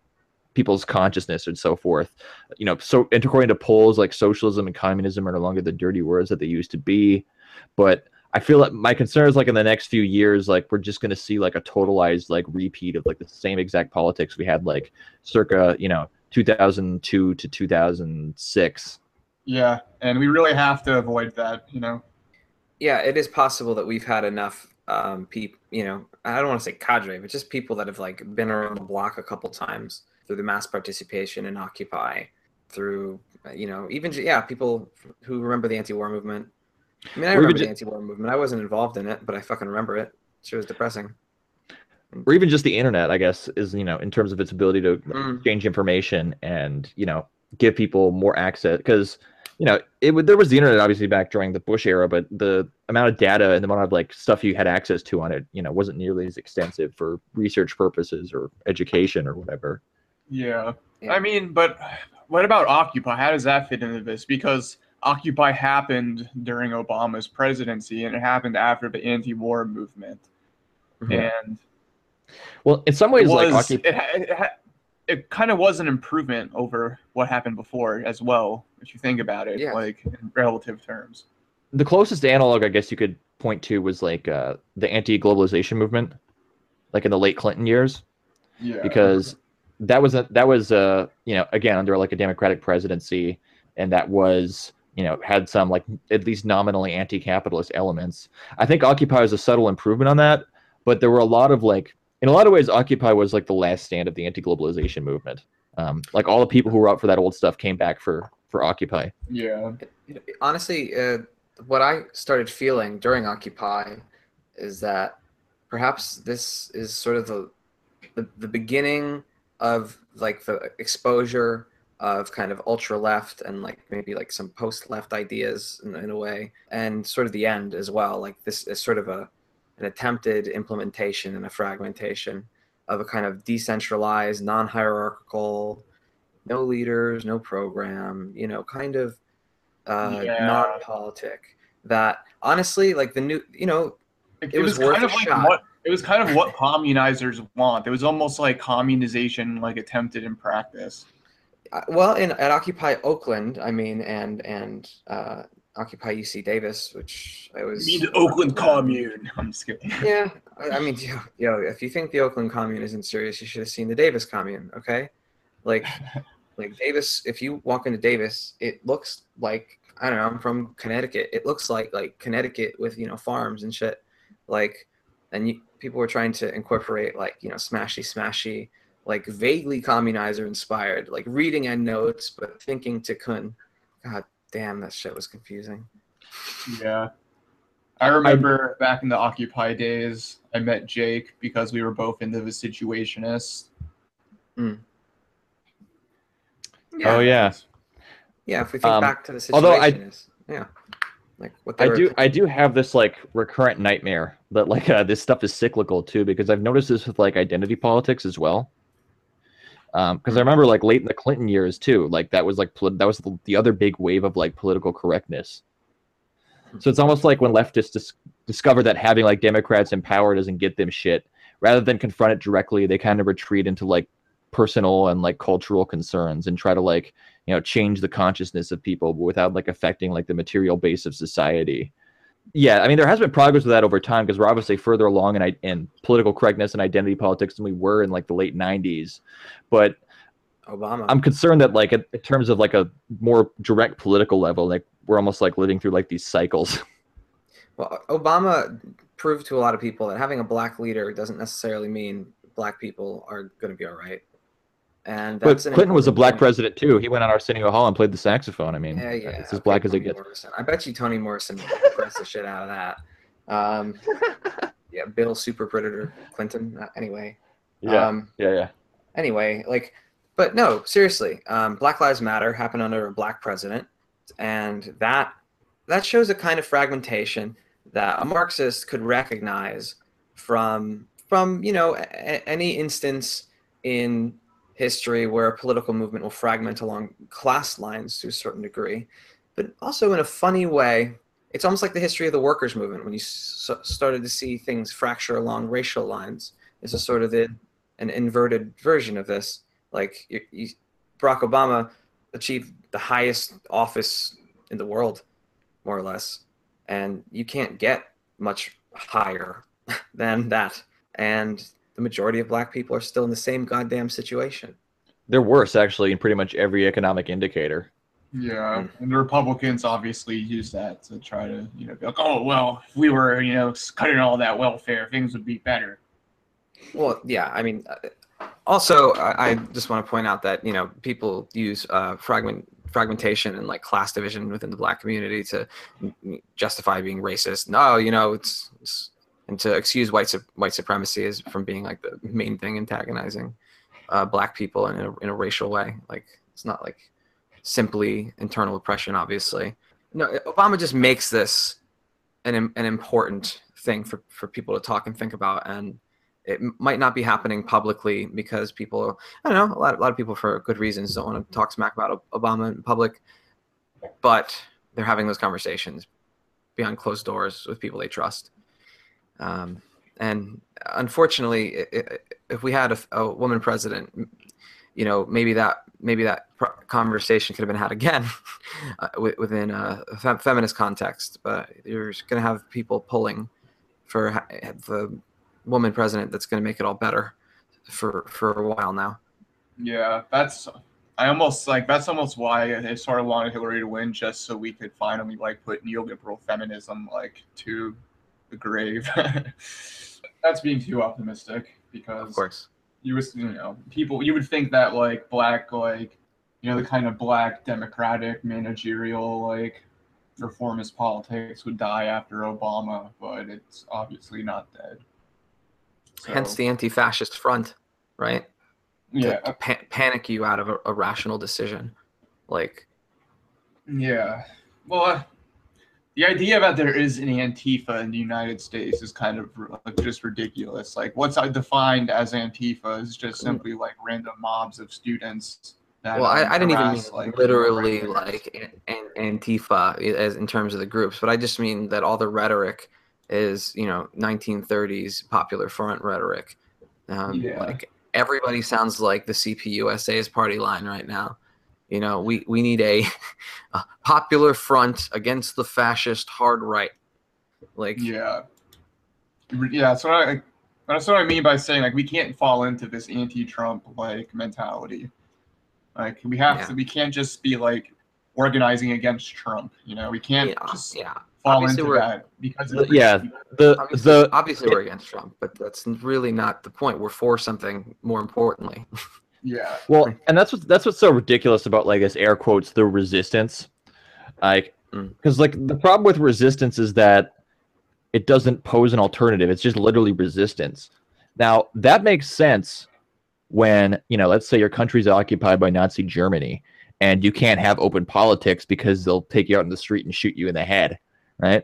people's consciousness and so forth. You know, so according to polls, like socialism and communism are no longer the dirty words that they used to be. But I feel like my concern is like in the next few years, like we're just gonna see like a totalized like repeat of like the same exact politics we had like circa, you know, 2002 to 2006. Yeah, and we really have to avoid that, you know. Yeah, it is possible that we've had enough um people, you know, I don't want to say cadre, but just people that have like been around the block a couple times through the mass participation in Occupy, through you know even yeah people who remember the anti-war movement. I mean, I remember the anti-war movement. I wasn't involved in it, but I fucking remember it. It was depressing. Or even just the internet, I guess, is you know in terms of its ability to mm. exchange information and you know give people more access because you know it would there was the internet obviously back during the bush era but the amount of data and the amount of like stuff you had access to on it you know wasn't nearly as extensive for research purposes or education or whatever yeah. yeah. I mean, but what about Occupy? How does that fit into this? Because Occupy happened during Obama's presidency and it happened after the anti war movement. Mm-hmm. And well, in some ways, was, like Occupy. It, it, it, kind of was an improvement over what happened before as well, if you think about it, yeah. like in relative terms. The closest analog, I guess you could point to, was like uh, the anti globalization movement, like in the late Clinton years. Yeah. Because that was a, that was a you know again under like a democratic presidency and that was you know had some like at least nominally anti-capitalist elements i think occupy was a subtle improvement on that but there were a lot of like in a lot of ways occupy was like the last stand of the anti-globalization movement. Um, like all the people who were out for that old stuff came back for for occupy. Yeah. Honestly uh, what i started feeling during occupy is that perhaps this is sort of the the, the beginning of like the exposure of kind of ultra left and like maybe like some post left ideas in, in, a way and sort of the end as well. Like this is sort of a an attempted implementation and a fragmentation of a kind of decentralized non-hierarchical no leaders no program you know kind of uh yeah. non-politic that honestly like the new you know it, it was, was kind of like shot. what it was kind of what communizers want. It was almost like communization, like attempted in practice. Uh, well, in at Occupy Oakland, I mean, and and uh, Occupy UC Davis, which I was. You mean the Oakland Commune? I'm just kidding. Yeah, I, I mean, yo, yo, if you think the Oakland Commune isn't serious, you should have seen the Davis Commune. Okay, like, like Davis. If you walk into Davis, it looks like I don't know. I'm from Connecticut. It looks like like Connecticut with you know farms and shit. Like, and you, people were trying to incorporate like you know smashy smashy like vaguely communizer inspired like reading endnotes but thinking Tiqqun god damn that shit was confusing. Yeah. I remember I, back in the occupy days i met jake because we were both into the situationists. Mm. yeah. oh yeah. yeah. If we think um, back to the situationists although I, yeah. Like what I do I do have this like recurrent nightmare that like uh, this stuff is cyclical too because I've noticed this with like identity politics as well. Um, because I hmm. remember like late in the Clinton years too, like that was like that was the, the other big wave of like political correctness. So it's almost like when leftists dis- discover that having like Democrats in power doesn't get them shit, rather than confront it directly, they kind of retreat into like personal and like cultural concerns and try to like you know change the consciousness of people without like affecting like the material base of society yeah i mean there has been progress with that over time because we're obviously further along in, in political correctness and identity politics than we were in like the late 90s but obama. I'm concerned that like in, in terms of like a more direct political level like we're almost like living through like these cycles. Well obama proved to a lot of people that having a black leader doesn't necessarily mean black people are going to be all right and but Clinton was a black point. president too. He went on Arsenio Hall and played the saxophone. I mean, yeah, yeah, it's as okay, black as it gets. Morrison. I bet you Toni Morrison pressed the shit out of that. Um, yeah, Bill Super Predator Clinton. Uh, anyway, Yeah, um, yeah, yeah. anyway, like, but no, seriously, um, Black Lives Matter happened under a black president, and that that shows a kind of fragmentation that a Marxist could recognize from from you know a- any instance in history where a political movement will fragment along class lines to a certain degree, but also in a funny way. It's almost like the history of the workers' movement when you s- started to see things fracture along racial lines. It's a sort of the an inverted version of this. Like you, you, Barack Obama achieved the highest office in the world, more or less, and you can't get much higher than that. And the majority of black people are still in the same goddamn situation. They're worse actually in pretty much every economic indicator. Yeah, and the Republicans obviously use that to try to, you know, be like, oh well, if we were, you know, cutting all that welfare, things would be better. Well, yeah, I mean, uh, also, I, I just want to point out that you know people use uh, fragment fragmentation and like class division within the black community to mm, justify being racist. No, you know, it's, it's and to excuse white su- white supremacy is from being like the main thing antagonizing uh, black people in a, in a racial way. Like it's not like simply internal oppression, obviously. No, Obama just makes this an an important thing for for people to talk and think about and it might not be happening publicly because people i don't know a lot, a lot of people for good reasons don't want to talk smack about obama in public but they're having those conversations behind closed doors with people they trust um, and unfortunately if we had a, a woman president you know maybe that maybe that conversation could have been had again uh, wi- within a fem- feminist context but you're going to have people pulling for the woman president that's going to make it all better for for a while now. Yeah, that's. I almost like that's almost why I sort of wanted Hillary to win, just so we could finally like put neoliberal feminism like to the grave. that's being too optimistic because Of course. you was you know people you would think that like black like you know the kind of black democratic managerial like reformist politics would die after Obama, but it's obviously not dead. So, Hence the anti-fascist front, right? To- yeah, To, pa- panic you out of a, a rational decision, like yeah. Well, the idea that there is an Antifa in the United States is kind of like, just ridiculous. Like, what's uh, defined as Antifa is just simply like random mobs of students. That, well, I, I didn't even mean like, literally like an, an, Antifa as in terms of the groups, but I just mean that all the rhetoric is you know 1930s popular front rhetoric. Um, Yeah. Like everybody sounds like the CPUSA's party line right now. You know, we we need a, a popular front against the fascist hard right. Like Yeah. Yeah, that's what I that's what I mean by saying like we can't fall into this anti-Trump like mentality. Like we have Yeah. to we can't just be like organizing against Trump, you know. We can't yeah, just yeah. fall Obviously into we're- that because The- yeah. The Obviously, the obviously we're against Trump, but that's really not the point. We're for something more importantly. yeah. Well, and that's what that's what's so ridiculous about like this air quotes the resistance, like Mm. because like the problem with resistance is that it doesn't pose an alternative. It's just literally resistance. Now that makes sense when you know, let's say your country's occupied by Nazi Germany, and you can't have open politics because they'll take you out in the street and shoot you in the head, right?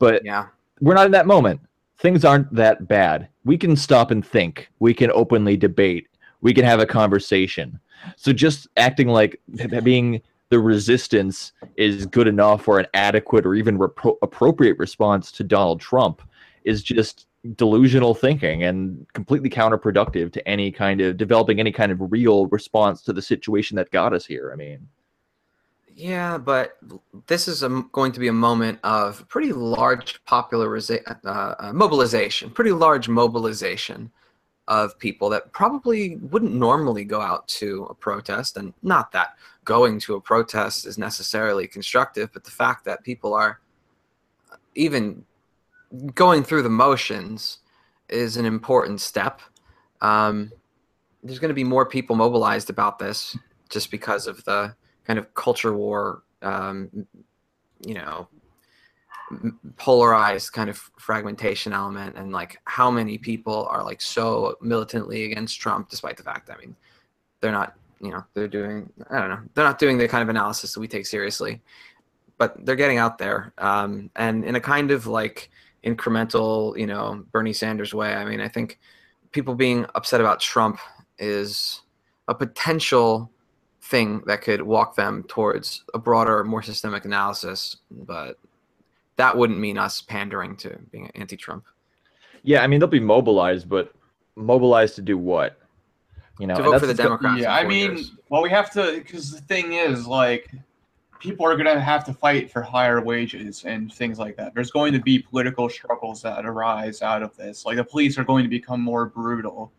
But Yeah. we're not in that moment. Things aren't that bad. We can stop and think. We can openly debate. We can have a conversation. So just acting like being the resistance is good enough or an adequate or even repro- appropriate response to Donald Trump is just delusional thinking and completely counterproductive to any kind of developing any kind of real response to the situation that got us here. I mean, Yeah, but this is a, going to be a moment of pretty large popularization, uh, uh, mobilization, pretty large mobilization of people that probably wouldn't normally go out to a protest. And not that going to a protest is necessarily constructive, but the fact that people are even going through the motions is an important step. Um, there's going to be more people mobilized about this just because of the kind of culture war, um, you know, polarized kind of fragmentation element and like how many people are like so militantly against Trump despite the fact I mean they're not you know they're doing I don't know they're not doing the kind of analysis that we take seriously but they're getting out there um, and in a kind of like incremental you know Bernie Sanders way I mean I think people being upset about Trump is a potential thing that could walk them towards a broader, more systemic analysis. But that wouldn't mean us pandering to being anti-Trump. Yeah, I mean they'll be mobilized, but mobilized to do what? You know, to vote for the Democrats. Yeah, I mean, years. well, we have to because the thing is, like, people are going to have to fight for higher wages and things like that. There's going to be political struggles that arise out of this. Like, the police are going to become more brutal.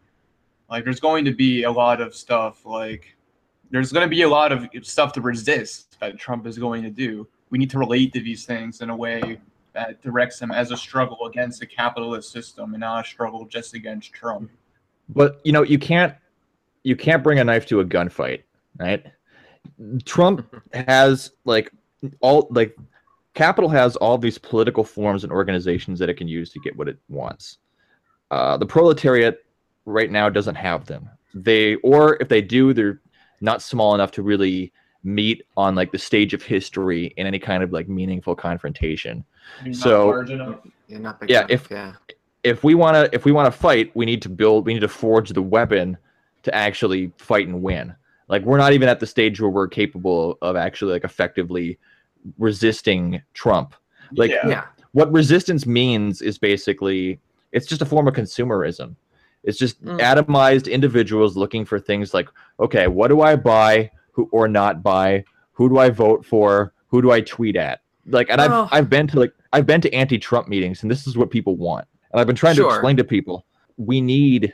Like, there's going to be a lot of stuff like there's going to be a lot of stuff to resist that Trump is going to do. We need to relate to these things in a way that directs them as a struggle against the capitalist system and not a struggle just against Trump. But you know, you can't you can't bring a knife to a gunfight, right? Trump has like all like capital has all these political forms and organizations that it can use to get what it wants. Uh, the proletariat right now doesn't have them. They or if they do, they're not small enough to really meet on like the stage of history in any kind of like meaningful confrontation. so yeah, if yeah. if we want to if we want to fight, we need to build we need to forge the weapon to actually fight and win. Like we're not even at the stage where we're capable of actually like effectively resisting Trump. Like yeah. what resistance means is basically it's just a form of consumerism. It's just mm. atomized individuals looking for things like, okay, what do I buy who or not buy? Who do I vote for? Who do I tweet at? Like, and oh. I've I've been to like I've been to anti-Trump meetings, and this is what people want. And I've been trying sure. to explain to people we need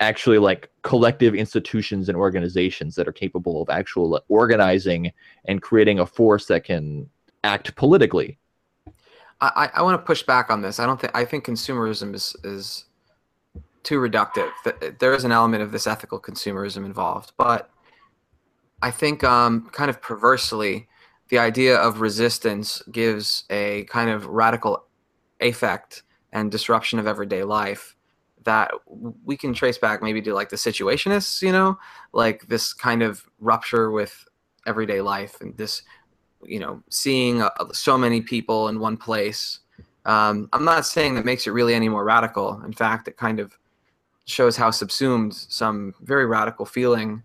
actually like collective institutions and organizations that are capable of actual organizing and creating a force that can act politically. I, I want to push back on this. I don't think I think consumerism is is too reductive. There is an element of this ethical consumerism involved, but I think um, kind of perversely, the idea of resistance gives a kind of radical effect and disruption of everyday life that we can trace back maybe to like the situationists, you know, like this kind of rupture with everyday life and this, you know, seeing uh, so many people in one place. Um, I'm not saying that makes it really any more radical. In fact, it kind of shows how subsumed some very radical feeling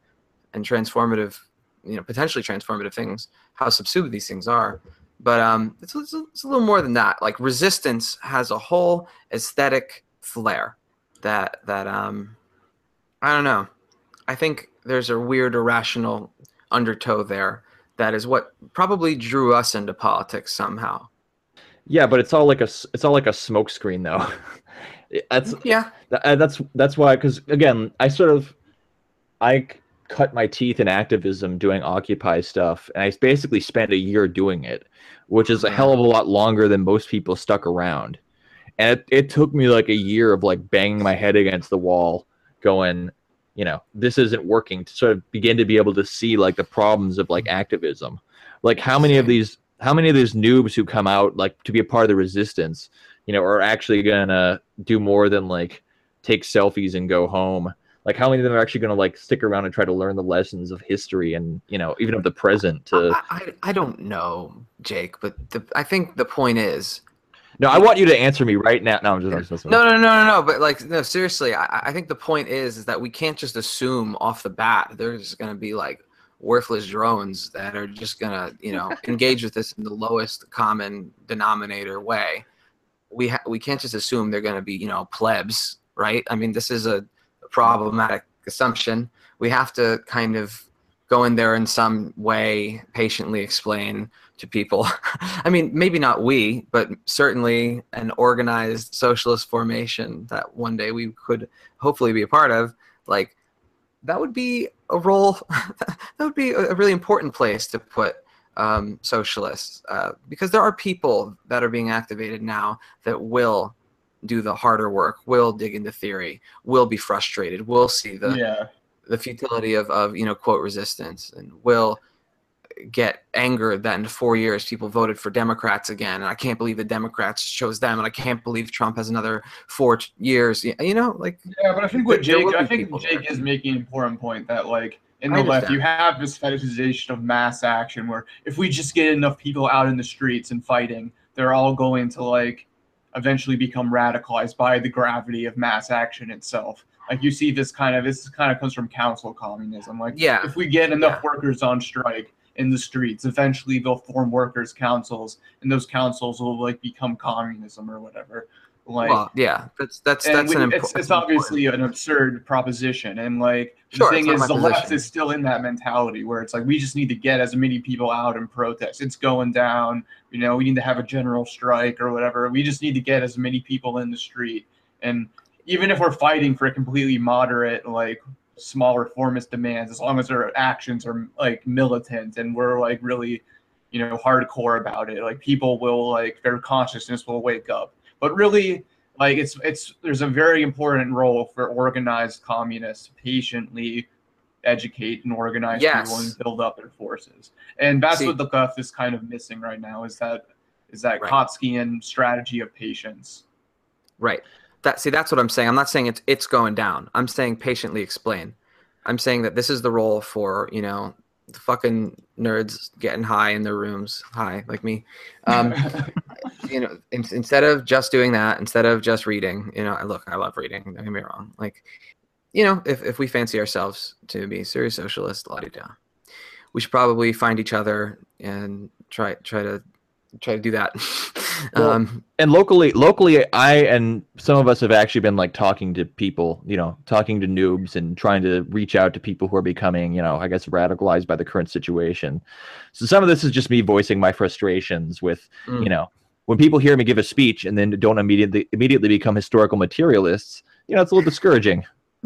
and transformative, you know, potentially transformative things, how subsumed these things are. But um, it's, it's, it's a little more than that. Like resistance has a whole aesthetic flair that that um, I don't know. I think there's a weird irrational undertow there that is what probably drew us into politics somehow. Yeah, but it's all like a it's all like a smokescreen though. That's yeah. That's that's why because again, I sort of I cut my teeth in activism doing Occupy stuff, and I basically spent a year doing it, which is a hell of a lot longer than most people stuck around. And it, it took me like a year of like banging my head against the wall, going, you know, this isn't working to sort of begin to be able to see like the problems of like activism. Like how many of these how many of these noobs who come out like to be a part of the resistance you know, are actually gonna do more than like take selfies and go home. Like how many of them are actually gonna like stick around and try to learn the lessons of history and you know even of the present? To I, I, I don't know, Jake, but the, I think the point is. No, I want you to answer me right now. No, I'm just, I'm just no, no, no, no, no. But like, no, seriously, I, I think the point is, is that we can't just assume off the bat there's going to be like worthless drones that are just going to, you know, engage with this in the lowest common denominator way we ha- we can't just assume they're going to be you know plebs, right? I mean, this is a problematic assumption. We have to kind of go in there in some way, patiently explain to people. I mean, maybe not we, but certainly an organized socialist formation that one day we could hopefully be a part of. Like that would be a role. that would be a really important place to put um, socialists uh, because there are people that are being activated now that will do the harder work, will dig into theory, will be frustrated, will see the yeah. the futility of, of you know quote resistance, and will get angered that in four years people voted for Democrats again, and I can't believe the Democrats chose them, and I can't believe Trump has another four years. You know, like yeah, but I think what Jake, I think Jake is making an important point that like in the left, you have this fetishization of mass action where if we just get enough people out in the streets and fighting, they're all going to like eventually become radicalized by the gravity of mass action itself. Like you see this kind of this kind of comes from council communism. Like yeah, if we get enough yeah. workers on strike in the streets, eventually they'll form workers councils, and those councils will like become communism or whatever. Like, well, yeah, that's that's that's an it's, it's obviously an absurd proposition, and like sure, the thing is, the position. left is still in that mentality where it's like we just need to get as many people out and protest. It's going down, you know. We need to have a general strike or whatever. We just need to get as many people in the street, and even if we're fighting for a completely moderate, like small reformist demands, as long as our actions are like militant and we're like really, you know, hardcore about it, like people will like their consciousness will wake up but really, like it's it's there's a very important role for organized communists to patiently educate and organize yes. people and build up their forces. And that's See, what the left is kind of missing right now is that is that right. Kautskyan strategy of patience. Right. That see that's what I'm saying. I'm not saying it's it's going down. I'm saying patiently explain. I'm saying that this is the role for, you know, the fucking nerds getting high in their rooms, high like me. Um, you know, in, instead of just doing that, instead of just reading, you know, look, I love reading. Don't get me wrong. Like, you know, if, if we fancy ourselves to be serious socialists, la da, we should probably find each other and try try to try to do that. Well, um, and locally, locally, I and some of us have actually been like talking to people, you know, talking to noobs and trying to reach out to people who are becoming, you know, I guess radicalized by the current situation. So some of this is just me voicing my frustrations with, mm. you know, when people hear me give a speech and then don't immediately immediately become historical materialists, you know, it's a little discouraging.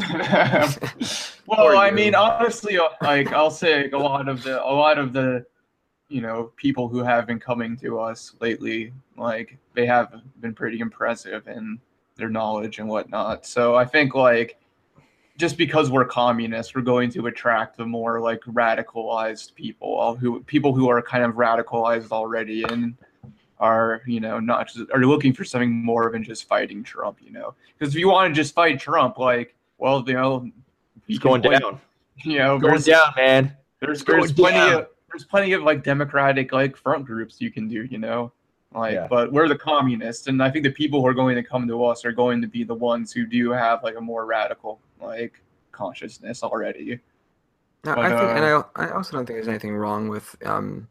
well, I mean, honestly, uh, like I'll say, a lot of the a lot of the you know people who have been coming to us lately like they have been pretty impressive in their knowledge and whatnot. So i think like just because we're communists we're going to attract the more like radicalized people all who people who are kind of radicalized already. And are you know not just are looking for something more than just fighting trump you know because if you want to just fight trump like well you know he's going down you know going down man there's there's plenty down. of there's plenty of like democratic like front groups you can do, you know. Like, yeah. but we're the communists, and I think the people who are going to come to us are going to be the ones who do have like a more radical like consciousness already. but, I think, uh, and I, I also don't think there's anything wrong with um,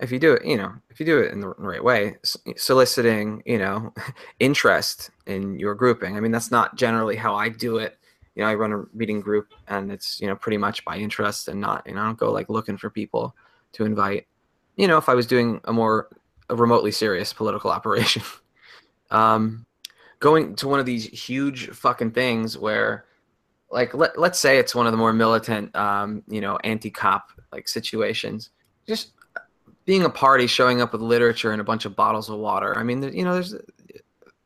if you do it, you know, if you do it in the right way, soliciting, you know, interest in your grouping. I mean, that's not generally how I do it. You know, I run a reading group, and it's you know pretty much by interest and not, you know, I don't go like looking for people to invite. You know, if I was doing a more a remotely serious political operation, um, going to one of these huge fucking things where, like, let let's say it's one of the more militant, um, you know, anti-cop like situations. Just being a party, showing up with literature and a bunch of bottles of water. I mean, you know, there's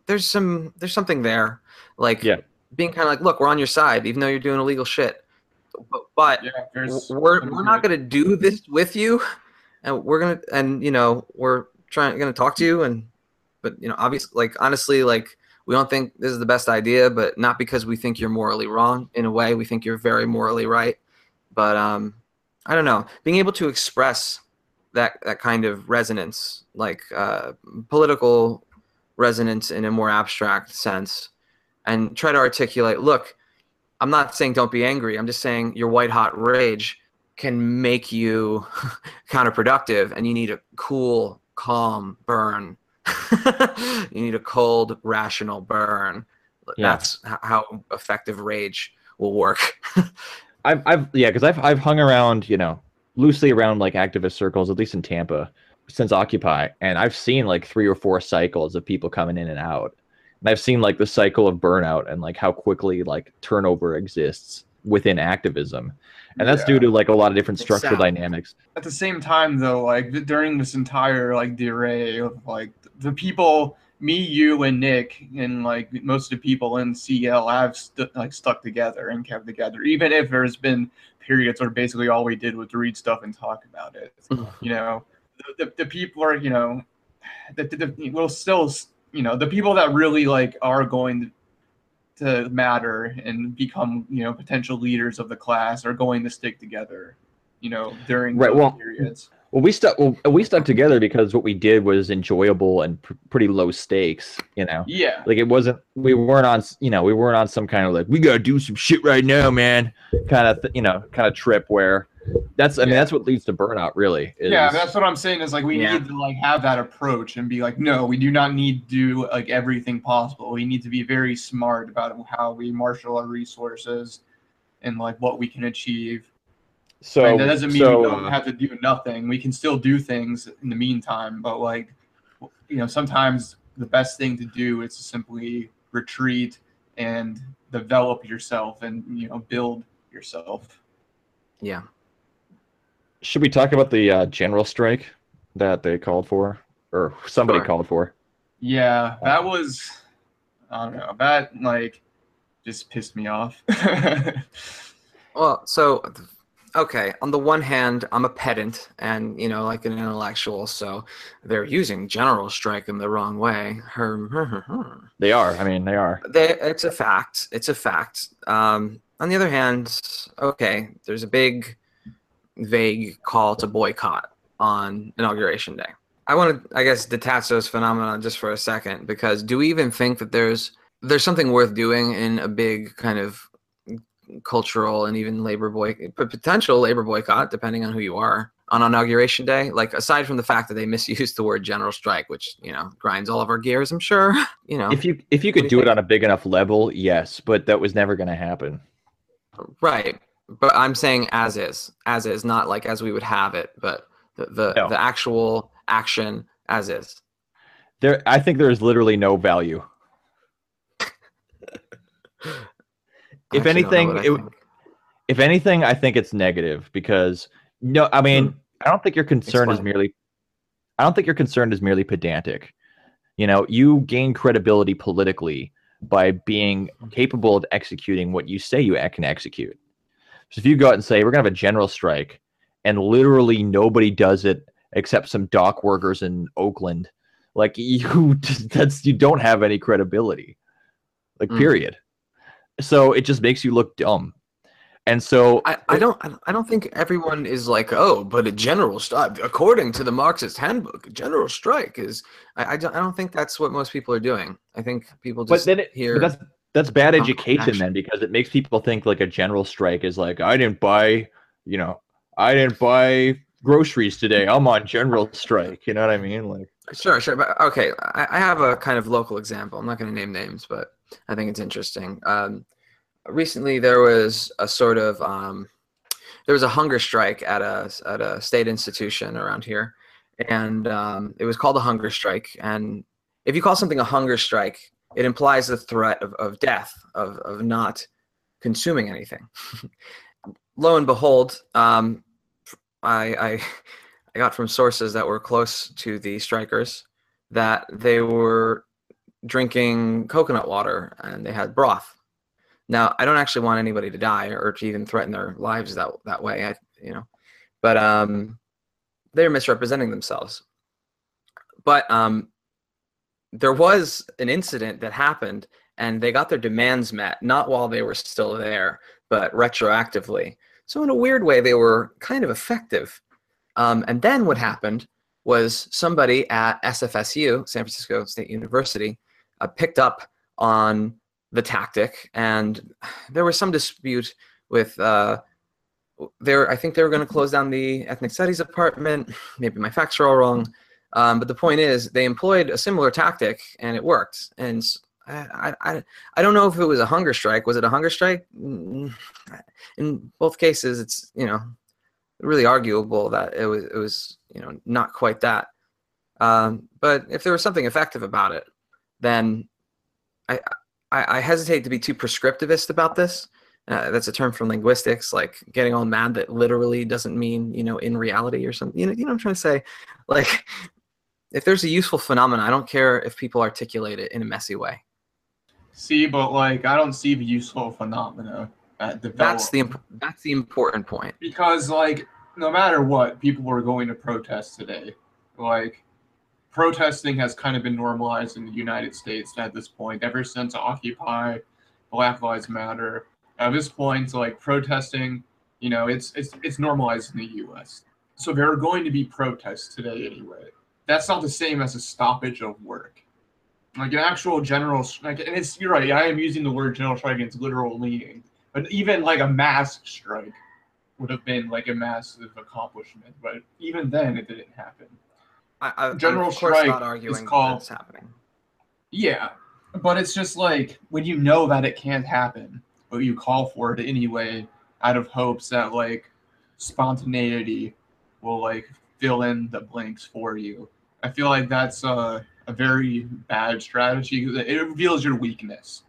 there's some there's something there, like yeah. being kind of like, look, we're on your side, even though you're doing illegal shit but, but yeah, we're we're not going to do this with you, and we're gonna and you know we're trying going to talk to you and but you know obviously like honestly like we don't think this is the best idea, but not because we think you're morally wrong. In a way, we think you're very morally right. But um, I don't know, being able to express that that kind of resonance, like uh, political resonance in a more abstract sense, and try to articulate, look, I'm not saying don't be angry. I'm just saying your white hot rage can make you counterproductive and you need a cool, calm burn. you need a cold, rational burn. Yeah. That's how effective rage will work. I've, I've, yeah, because I've, I've hung around, you know, loosely around like activist circles, at least in Tampa, since Occupy, and I've seen like three or four cycles of people coming in and out. And I've seen like the cycle of burnout and like how quickly like turnover exists within activism. And that's yeah. due to like a lot of different structural dynamics. At the same time though, like during this entire like array of like the people me, you, and Nick, and like most of the people in CL have st- like stuck together and kept together, even if there's been periods where basically all we did was read stuff and talk about it. you know, the, the, the people are, you know, the, the, the will still, you know, the people that really like are going to matter and become, you know, potential leaders of the class are going to stick together, you know, during Right, well, periods. Well, we stuck. Well, we stuck together because what we did was enjoyable and pr- pretty low stakes. You know, Yeah. like it wasn't. We weren't on. You know, we weren't on some kind of like we gotta do some shit right now, man. Kind of. Th- you know, kind of trip where. That's. I mean, Yeah. that's what leads to burnout. Really. Is, Yeah, that's what I'm saying. Is like we Yeah. need to like have that approach and be like, no, we do not need to do like everything possible. We need to be very smart about how we marshal our resources and like what we can achieve. So and that doesn't mean so, we don't have to do nothing. We can still do things in the meantime, but like, you know, sometimes the best thing to do is to simply retreat and develop yourself and you know build yourself. Yeah. should we talk about the uh, general strike that they called for, or somebody Sure. called for? Yeah, that was I don't know. That like just pissed me off. Well, so okay, on the one hand, I'm a pedant and you know, like an intellectual, so they're using general strike in the wrong way. Her, They are. I mean, they are. they, it's a fact. It's a fact. Um, on the other hand, okay, there's a big, vague call to boycott on inauguration day. I want to, I guess, detach those phenomena just for a second because do we even think that there's there's something worth doing in a big kind of cultural and even labor boy potential labor boycott, depending on who you are, on inauguration day? Like aside from the fact that they misused the word general strike, which you know grinds all of our gears, I'm sure. You know, If you if you do could you do it on a big enough level, yes, but that was never going to happen. Right. But I'm saying as is, as is, not like as we would have it, but the the, No. the actual action as is. There, I think there is literally no value. If actually don't know anything, it- If anything, I think it's negative because no, I mean, I don't think your concern is. Merely. I don't think your concern is merely pedantic. You know, you gain credibility politically by being capable of executing what you say you can execute. So if you go out and say we're gonna have a general strike, and literally nobody does it except some dock workers in Oakland, like you, that's you don't have any credibility, like Mm. period. So it just makes you look dumb. And so I, I don't I- don't think everyone is like oh but a general strike according to the Marxist handbook a general strike is I, I don't I don't think that's what most people are doing I think people just but then it, hear but that's that's bad education then because it makes people think like a general strike is like I didn't buy, you know, I didn't buy groceries today. I'm on general strike. You know what I mean? Like Sure, sure. But okay, I, I have a kind of local example. I'm not going to name names, but I think it's interesting. Um, recently, there was a sort of um, there was a hunger strike at a at a state institution around here, and um, it was called a hunger strike. And if you call something a hunger strike, it implies the threat of, of death, of of not consuming anything. Lo and behold, um, I, I I got from sources that were close to the strikers that they were drinking coconut water and they had broth. Now, I don't actually want anybody to die or to even threaten their lives that that way. I, you know, but um, they're misrepresenting themselves. But um, there was an incident that happened, and they got their demands met not while they were still there, but retroactively. So in a weird way, they were kind of effective. Um, and then what happened was somebody at SFSU, San Francisco State University, uh, picked up on the tactic, and there was some dispute with. Uh, there, I think they were going to close down the ethnic studies department. Maybe my facts are all wrong, um, but the point is they employed a similar tactic, and it worked. And I, I, I don't know if it was a hunger strike. Was it a hunger strike? Mm, In both cases, it's you know really arguable that it was it was you know not quite that. Um, but if there was something effective about it, then I, I I hesitate to be too prescriptivist about this. Uh, that's a term from linguistics, like getting all mad that literally doesn't mean you know in reality or something. You know, you know what I'm trying to say. Like, if there's a useful phenomenon, I don't care if people articulate it in a messy way. See, but like I don't see the useful phenomena develop. That's the imp- that's the important point. because like no matter what, people were going to protest today. Like protesting has kind of been normalized in the United States at this point ever since Occupy, Black Lives Matter. At this point, like protesting, you know, it's it's it's normalized in the U.S. So there are going to be protests today anyway. That's not the same as a stoppage of work. Like an actual general, like, and it's you're right. I am using the word general strike in its literal meaning, but even like a mass strike would have been like a massive accomplishment. But even then, it didn't happen. I, General I'm strike not is arguing called- that's happening. Yeah, but it's just like when you know that it can't happen, but you call for it anyway, out of hopes that like spontaneity will like fill in the blanks for you. I feel like that's a, a very bad strategy. It reveals your weakness,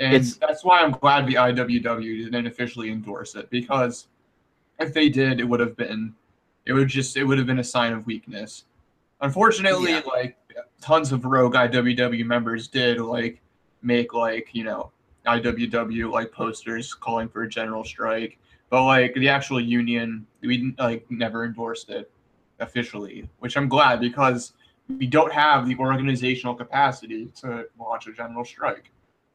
and It's- that's why I'm glad the IWW didn't officially endorse it because if they did, it would have been, it would just, it would have been a sign of weakness. Unfortunately, Yeah. like tons of rogue IWW members did like make like you know IWW like posters calling for a general strike, but like the actual union, we like never endorsed it officially, which I'm glad because we don't have the organizational capacity to launch a general strike.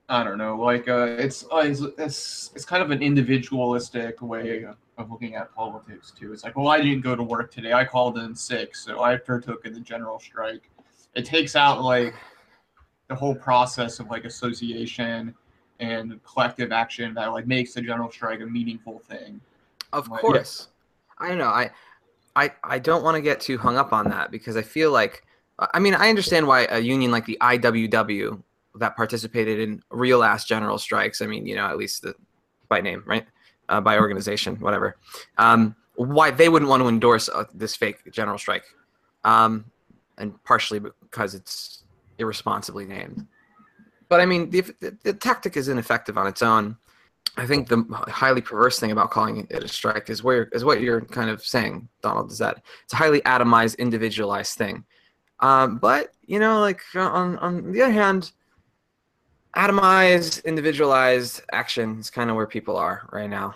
I don't know, like uh, it's uh, it's it's it's kind of an individualistic way of looking at politics too. It's like, well, I didn't go to work today. I called in sick, so I partook in the general strike. It takes out like the whole process of like association and collective action that like makes the general strike a meaningful thing. Of Like- course. I don't know. I I I don't want to get too hung up on that because I feel like I mean, I understand why a union like the IWW that participated in real ass general strikes, I mean, you know, at least the by name, right? Uh, by organization, whatever. Um, why they wouldn't want to endorse uh, this fake general strike. Um, and partially because it's irresponsibly named. But I mean, the, the, the tactic is ineffective on its own. I think the highly perverse thing about calling it a strike is where is what you're kind of saying, Donald, is that it's a highly atomized, individualized thing. Um, but you know, like on on the other hand, atomized, individualized action is kind of where people are right now.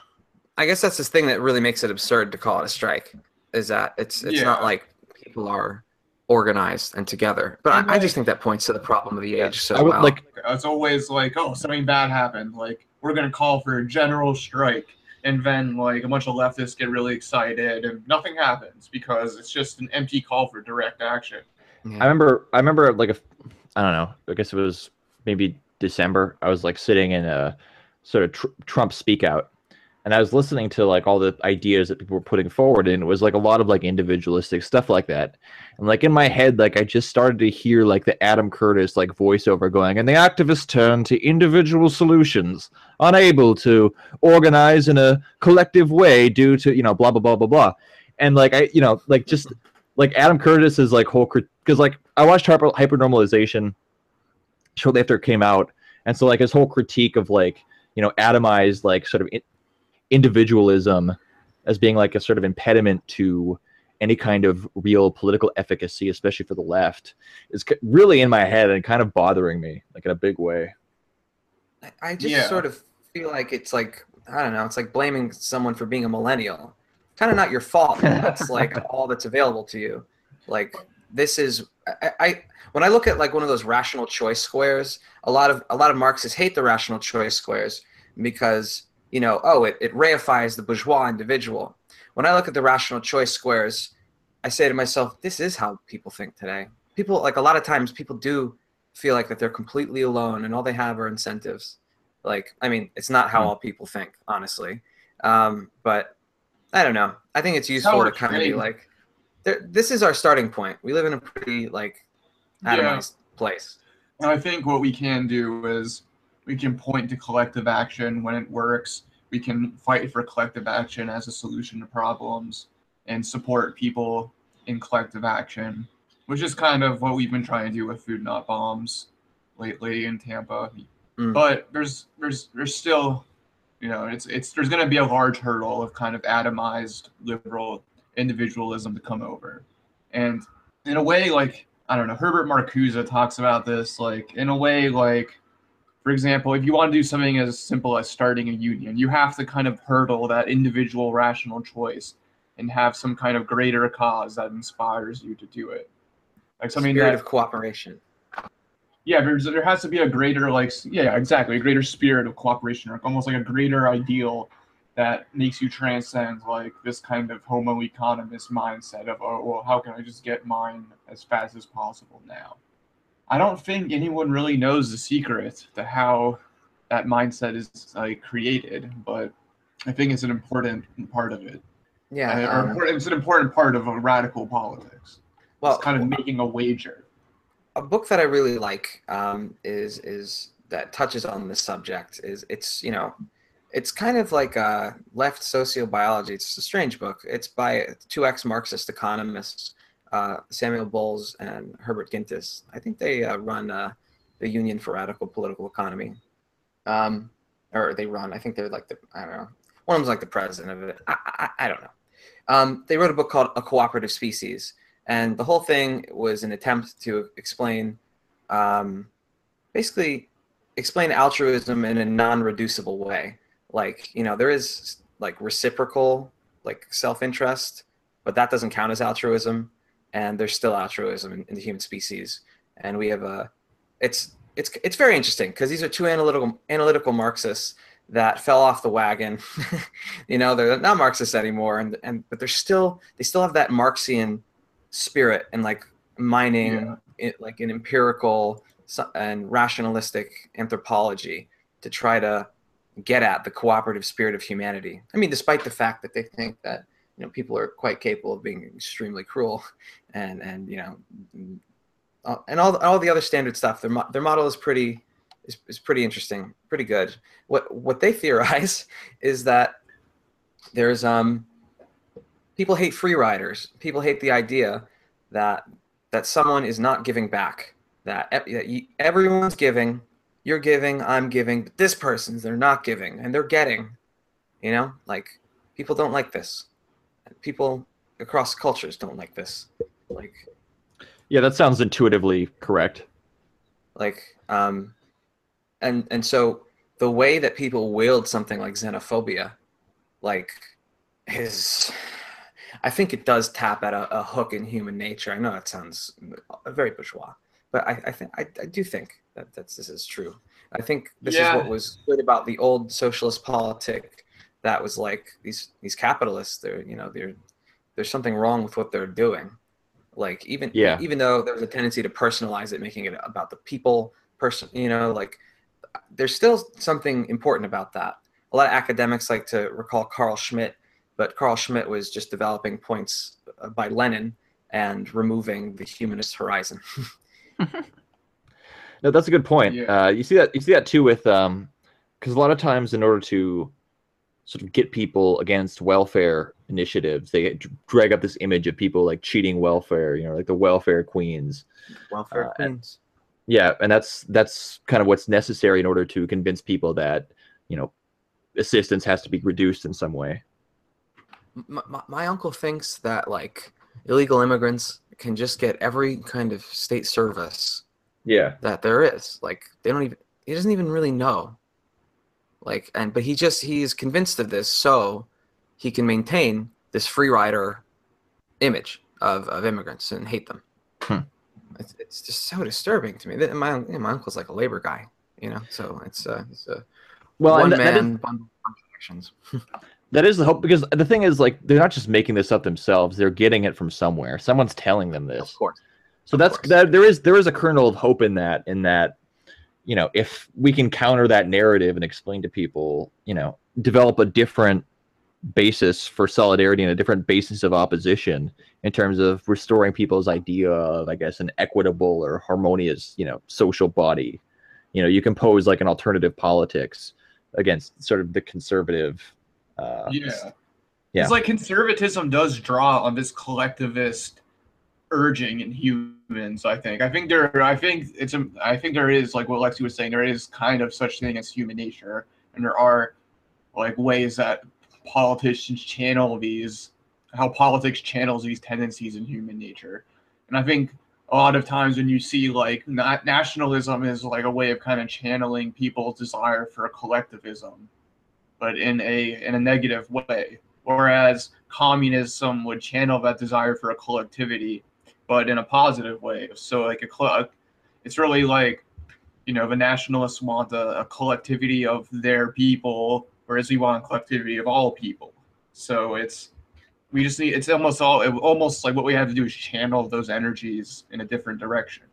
I guess that's this thing that really makes it absurd to call it a strike. Is that it's it's not like people are organized and together. But And I, I just think that points to the problem of the age so I would well. like It's always like, oh, something bad happened. Like we're gonna call for a general strike, and then like a bunch of leftists get really excited, and nothing happens because it's just an empty call for direct action. Yeah. I remember I remember like a I don't know, I guess it was maybe December. I was like sitting in a sort of tr- Trump speak out and I was listening to like all the ideas that people were putting forward and it was like a lot of like individualistic stuff like that. And like in my head like I just started to hear like the Adam Curtis like voiceover going and the activists turn to individual solutions unable to organize in a collective way due to, you know, blah blah blah blah blah. And like I you know, like just like Adam Curtis is like whole because like I watched hyper hypernormalization shortly after it came out, and so like his whole critique of like you know atomized like sort of individualism as being like a sort of impediment to any kind of real political efficacy, especially for the left, is really in my head and kind of bothering me like in a big way. I- I just Yeah. sort of feel like it's like I don't know. It's like blaming someone for being a millennial. Kind of not your fault. That's like all that's available to you. Like this is I, I when I look at like one of those rational choice squares, a lot of a lot of Marxists hate the rational choice squares because you know oh it, it reifies the bourgeois individual. When I look at the rational choice squares, I say to myself, this is how people think today. People like a lot of times people do feel like that they're completely alone and all they have are incentives. Like, I mean, it's not how Hmm. all people think, honestly. Um, but I don't know. I think it's useful to kind of be like, there, this is our starting point. We live in a pretty like Yeah. atomized place. And I think what we can do is we can point to collective action when it works. We can fight for collective action as a solution to problems and support people in collective action, which is kind of what we've been trying to do with Food Not Bombs lately in Tampa. Mm. But there's there's there's still you know it's it's there's going to be a large hurdle of kind of atomized liberal individualism to come over. And in a way like I don't know, Herbert Marcuse talks about this like in a way like For example, if you want to do something as simple as starting a union, you have to kind of hurdle that individual rational choice and have some kind of greater cause that inspires you to do it. Like something spirit that, of cooperation. Yeah, there's, there has to be a greater like yeah exactly a greater spirit of cooperation or almost like a greater ideal that makes you transcend like this kind of homo economicus mindset of oh well how can I just get mine as fast as possible now. I don't think anyone really knows the secret to how that mindset is like created, but I think it's an important part of it. Yeah, um, it's an important part of a radical politics. Well, it's kind of making a wager. A book that I really like um, is is that touches on this subject. Is it's you know, it's kind of like a left sociobiology. It's a strange book. It's by two ex Marxist economists, uh, Samuel Bowles and Herbert Gintis. I think they uh, run uh, the Union for Radical Political Economy. Um, or they run. I think they're like the I don't know. One of them's like the president of it. I, I, I don't know. Um, they wrote a book called A Cooperative Species, and the whole thing was an attempt to explain, um, basically, explain altruism in a non-reducible way. Like you know, there is like reciprocal, like self-interest, but that doesn't count as altruism, and there's still altruism in, in the human species. And we have a, it's it's it's very interesting because these are two analytical analytical Marxists that fell off the wagon. you know, they're not Marxists anymore, and and but they're still they still have that Marxian spirit and like mining yeah. it, like an empirical and rationalistic anthropology to try to get at the cooperative spirit of humanity. I mean, despite the fact that they think that you know people are quite capable of being extremely cruel, and and you know, and all all the other standard stuff. Their their model is pretty is, is pretty interesting, pretty good. What what they theorize is that there's um people hate free riders. People hate the idea that that someone is not giving back. That, that you, everyone's giving, you're giving, I'm giving, but this person's they're not giving and they're getting. You know, like people don't like this. People across cultures don't like this. Like Yeah, that sounds intuitively correct. Like um and and so the way that people wield something like xenophobia like is i think it does tap at a, a hook in human nature i know that sounds very bourgeois but i, I think I, I do think that that's, this is true i think this yeah. is what was good about the old socialist politic that was like these these capitalists they're you know they're there's something wrong with what they're doing like even yeah. even though there's a tendency to personalize it making it about the people person you know like there's still something important about that. A lot of academics like to recall Carl Schmitt, but Carl Schmitt was just developing points uh, by Lenin and removing the humanist horizon. no, that's a good point. Yeah. Uh, you see that you see that too with um, because a lot of times in order to sort of get people against welfare initiatives, they drag up this image of people like cheating welfare, you know, like the welfare queens. Welfare uh, queens. Yeah, and that's that's kind of what's necessary in order to convince people that you know assistance has to be reduced in some way. My, my, my uncle thinks that like illegal immigrants can just get every kind of state service. Yeah. That there is. Like they don't even he doesn't even really know. Like and but he just he's convinced of this so he can maintain this free rider image of, of immigrants and hate them. Hmm it's, it's just so disturbing to me. My you know, my uncle's like a labor guy, you know, so it's uh, it's a well, one man bundle contradictions. that is the hope because the thing is like they're not just making this up themselves; they're getting it from somewhere. Someone's telling them this. Of course. So of that's course. that. There is there is a kernel of hope in that. In that, you know, if we can counter that narrative and explain to people, you know, develop a different basis for solidarity and a different basis of opposition in terms of restoring people's idea of, I guess, an equitable or harmonious, you know, social body. You know, you can pose like an alternative politics against sort of the conservative. Uh, yeah. Yeah. It's like conservatism does draw on this collectivist urging in humans. I think. I think there. I think it's. A, I think there is like what Lexi was saying. There is kind of such thing as human nature, and there are like ways that politicians channel these how politics channels these tendencies in human nature and i think a lot of times when you see like na- nationalism is like a way of kind of channeling people's desire for collectivism, but in a in a negative way. Whereas communism would channel that desire for a collectivity, but in a positive way. So like a it's really like you know the nationalists want a, a collectivity of their people, whereas we want a collectivity of all people. So it's we just need it's almost all it, almost like what we have to do is channel those energies in a different direction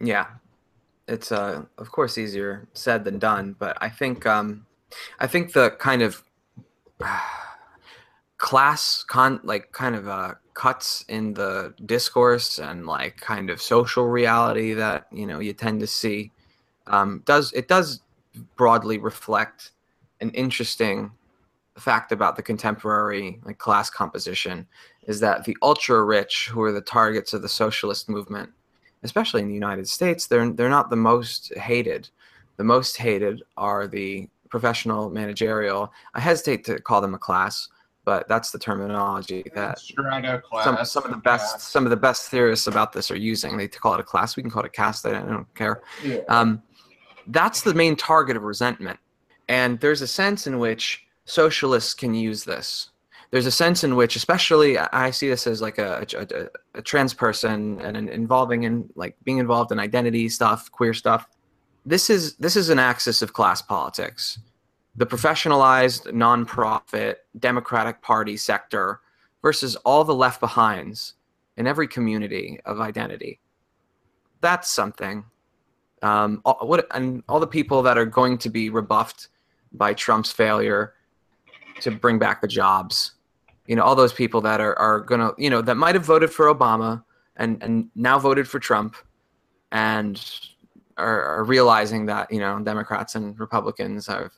yeah it's uh of course easier said than done but i think um i think the kind of uh, class con like kind of uh cuts in the discourse and like kind of social reality that you know you tend to see um does it does broadly reflect an interesting fact about the contemporary like class composition is that the ultra rich who are the targets of the socialist movement especially in the united states they're they're not the most hated. The most hated are the professional managerial. I hesitate to call them a class but that's the terminology that some, some of the best some of the best theorists about this are using. They call it a class. We can call it a caste i don't care. Yeah. um, that's the main target of resentment. And there's a sense in which socialists can use this. There's a sense in which, especially, I see this as like a, a, a trans person and involving in like being involved in identity stuff, queer stuff. This is this is an axis of class politics. The professionalized, nonprofit, Democratic Party sector versus all the left behinds in every community of identity. That's something. Um, all, what and all the people that are going to be rebuffed by Trump's failure to bring back the jobs. You know, all those people that are, are gonna, you know, that might have voted for Obama and, and now voted for Trump and are, are realizing that, you know, Democrats and Republicans have,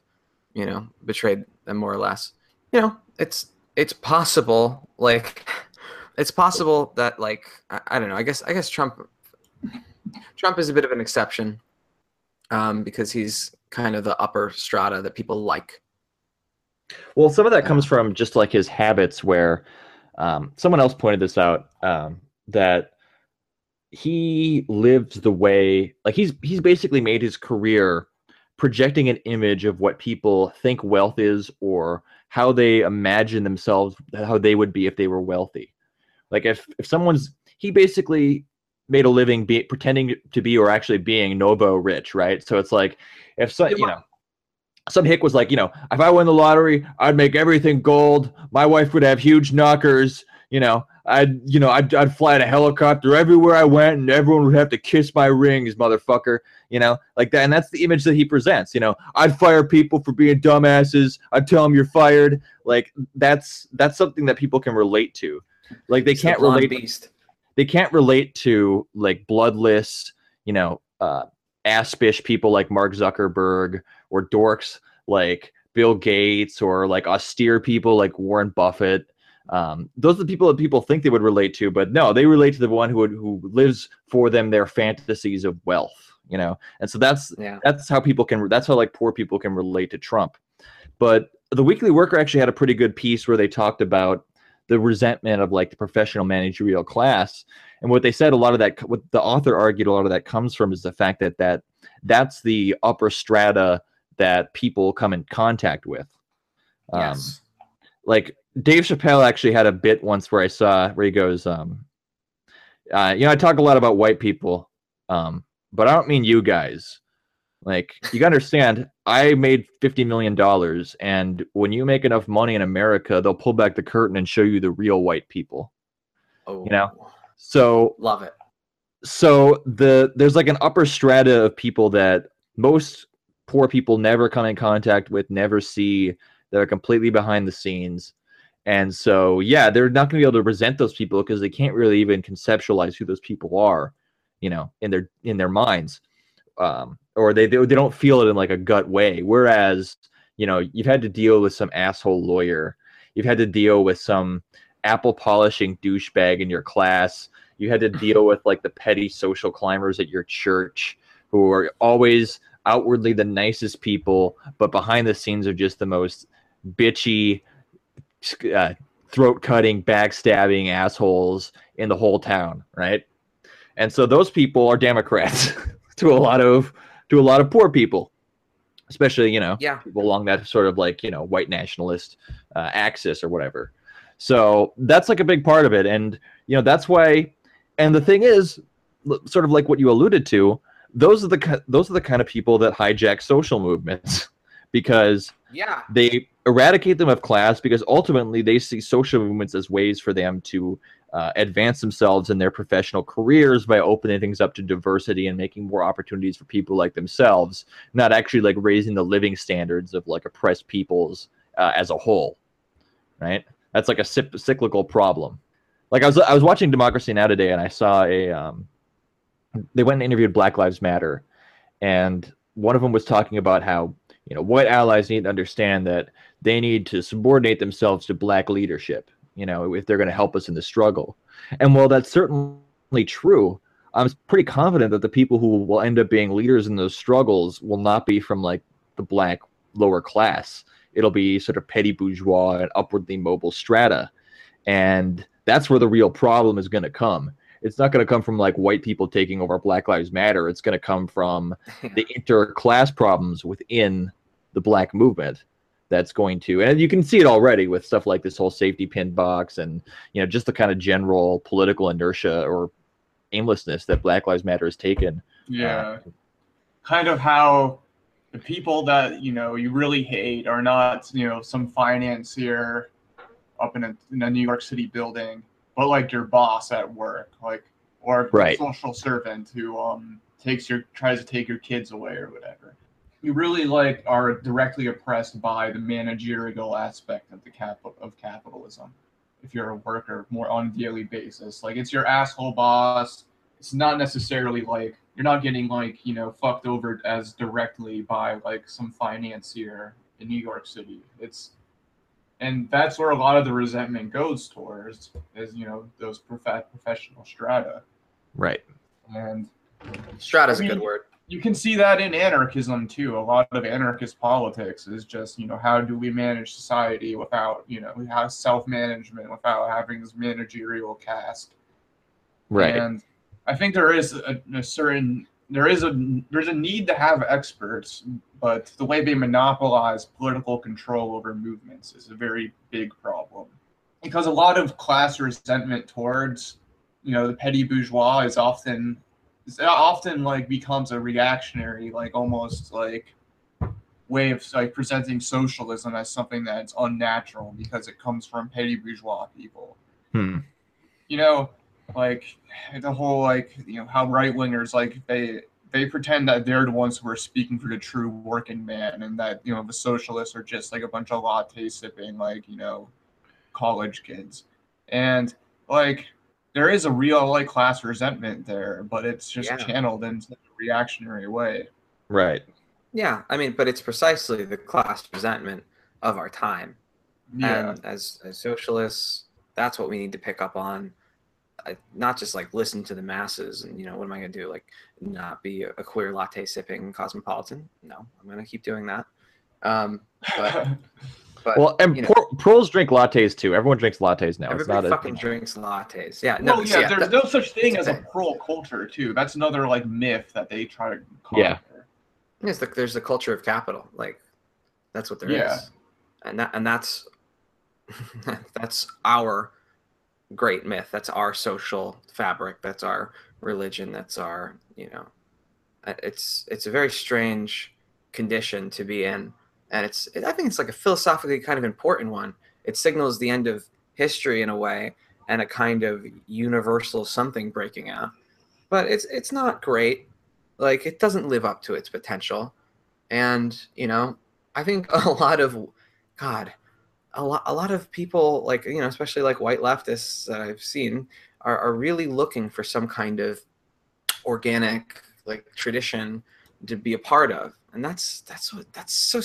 you know, betrayed them more or less. You know, it's it's possible, like it's possible that like I, I don't know, I guess I guess Trump Trump is a bit of an exception um, because he's kind of the upper strata that people like. Well, some of that comes from just like his habits, where um, someone else pointed this out um, that he lives the way like he's he's basically made his career projecting an image of what people think wealth is or how they imagine themselves how they would be if they were wealthy like if if someone's he basically made a living be, pretending to be or actually being nouveau riche right so it's like if so you know some hick was like, you know, if I win the lottery, I'd make everything gold. My wife would have huge knockers. You know, I'd, you know, I'd, I'd fly in a helicopter everywhere I went, and everyone would have to kiss my rings, motherfucker. You know, like that, and that's the image that he presents. You know, I'd fire people for being dumbasses. I'd tell them you're fired. Like that's that's something that people can relate to. Like they it's can't the relate. Beast. They can't relate to like bloodless, you know, uh, aspish people like Mark Zuckerberg or dorks like Bill Gates or like austere people like Warren Buffett. Um, those are the people that people think they would relate to, but no, they relate to the one who would, who lives for them their fantasies of wealth, you know. And so that's yeah. that's how people can that's how like poor people can relate to Trump. But the Weekly Worker actually had a pretty good piece where they talked about the resentment of like the professional managerial class and what they said a lot of that what the author argued a lot of that comes from is the fact that that that's the upper strata that people come in contact with. Um, yes. Like Dave Chappelle actually had a bit once where I saw where he goes, um, uh, you know, I talk a lot about white people, um, but I don't mean you guys. Like you gotta understand, I made fifty million dollars, and when you make enough money in America, they'll pull back the curtain and show you the real white people. Oh, you know. So love it. So the there's like an upper strata of people that most poor people never come in contact with, never see. They're completely behind the scenes. And so, yeah, they're not going to be able to present those people because they can't really even conceptualize who those people are, you know, in their in their minds, um, or they, they they don't feel it in like a gut way. Whereas, you know, you've had to deal with some asshole lawyer, you've had to deal with some apple polishing douchebag in your class, you had to deal with like the petty social climbers at your church who are always outwardly the nicest people, but behind the scenes are just the most bitchy, uh, throat cutting, backstabbing assholes in the whole town, right? and so those people are Democrats to a lot of to a lot of poor people, especially you know Yeah. people along that sort of like you know white nationalist uh, axis or whatever. So that's like a big part of it, and you know that's why. And the thing is, sort of like what you alluded to, those are the those are the kind of people that hijack social movements because Yeah. they eradicate them of class because ultimately they see social movements as ways for them to uh, advance themselves in their professional careers by opening things up to diversity and making more opportunities for people like themselves, not actually like raising the living standards of like oppressed peoples uh, as a whole. Right? That's like a cyc- cyclical problem. Like I was I was watching Democracy Now today and I saw a um, they went and interviewed Black Lives Matter, and one of them was talking about how you know white allies need to understand that they need to subordinate themselves to black leadership you know if they're going to help us in the struggle. And while that's certainly true i'm pretty confident that the people who will end up being leaders in those struggles will not be from like the black lower class. It'll be sort of petty bourgeois and upwardly mobile strata. And that's where the real problem is going to come it's not going to come from like white people taking over black lives matter. It's going to come from the interclass problems within the black movement that's going to and you can see it already with stuff like this whole safety pin box and you know just the kind of general political inertia or aimlessness that black lives matter has taken. Yeah. Uh, kind of how the people that, you know, you really hate are not, you know, some financier up in a, in a New York City building, but like your boss at work, like, or Right. a social servant who um takes your tries to take your kids away or whatever. You really like are directly oppressed by the managerial aspect of the cap of capitalism. If you're a worker more on a daily basis, like it's your asshole boss. It's not necessarily like you're not getting like you know fucked over as directly by like some financier in New York City. It's and that's where a lot of the resentment goes towards is you know those prof- professional strata right and Strata's I a good mean- word. you can see that in anarchism too. A lot of anarchist politics is just, you know, how do we manage society without, you know, we have self management without having this managerial caste. right And I think there is a, a certain there is a there's a need to have experts, but the way they monopolize political control over movements is a very big problem. Because a lot of class resentment towards, you know, the petty bourgeois is often is often like becomes a reactionary, like almost like way of like presenting socialism as something that's unnatural because it comes from petty bourgeois people hmm. you know, like the whole like you know how right wingers like they they pretend that they're the ones who are speaking for the true working man, and that you know the socialists are just like a bunch of latte sipping like you know college kids, and like there is a real like class resentment there, but it's just Yeah. channeled in such a reactionary way. right Yeah, I mean, but it's precisely the class resentment of our time. Yeah, And as, as socialists, that's what we need to pick up on. I, not just like listen to the masses and, you know, what am I going to do? Like, not be a, a queer latte sipping cosmopolitan? No, I'm going to keep doing that. Um, but, but well and you know, pro- pros drink lattes too everyone drinks lattes now it's everybody not fucking a, drinks lattes. Yeah, no, no, so yeah, there's that- no such thing as a a- pearl culture too. That's another like myth that they try to Yeah. conquer. Yes, the, there's the culture of capital. Like that's what there is, Yeah. and that and that's that's our great myth. That's our social fabric. That's our religion. That's our you know, uh, it's it's a very strange condition to be in, and it's I think it's like a philosophically kind of important one. It signals the end of history in a way, and a kind of universal something breaking out. But it's it's not great like it doesn't live up to its potential and you know i think a lot of god a lot, a lot of people like you know especially like white leftists that i've seen are, are really looking for some kind of organic like tradition to be a part of. And that's that's what that's so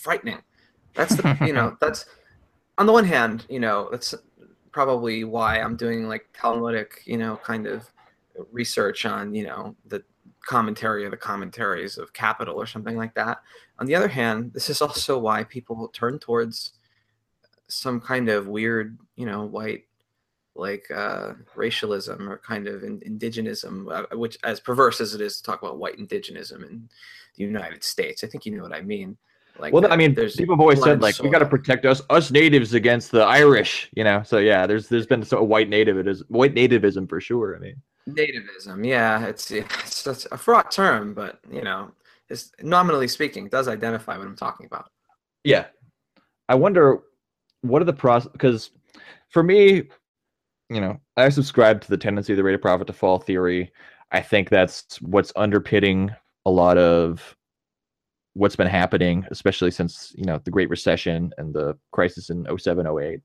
frightening. That's the you know that's on the one hand you know that's probably why i'm doing like talmudic you know kind of research on you know the commentary or the commentaries of capital or something like that. On the other hand this is also why people turn towards some kind of weird you know white like uh, racialism or kind of in, indigenism, uh, which as perverse as it is to talk about white indigenism in the United States. I think you know what I mean. Like, well, I mean, there's people have always said like we got to protect us us natives against the Irish, you know. So yeah, there's there's been so white nativism, white nativism for sure. I mean, nativism, yeah, it's it's, it's a fraught term, but you know, it's nominally speaking, it does identify what I'm talking about. Yeah, I wonder what are the pros because for me, you know, I subscribe to the tendency of the rate of profit to fall theory. I think that's what's underpinning a lot of what's been happening, especially since you know the Great Recession and the crisis in 07, 08.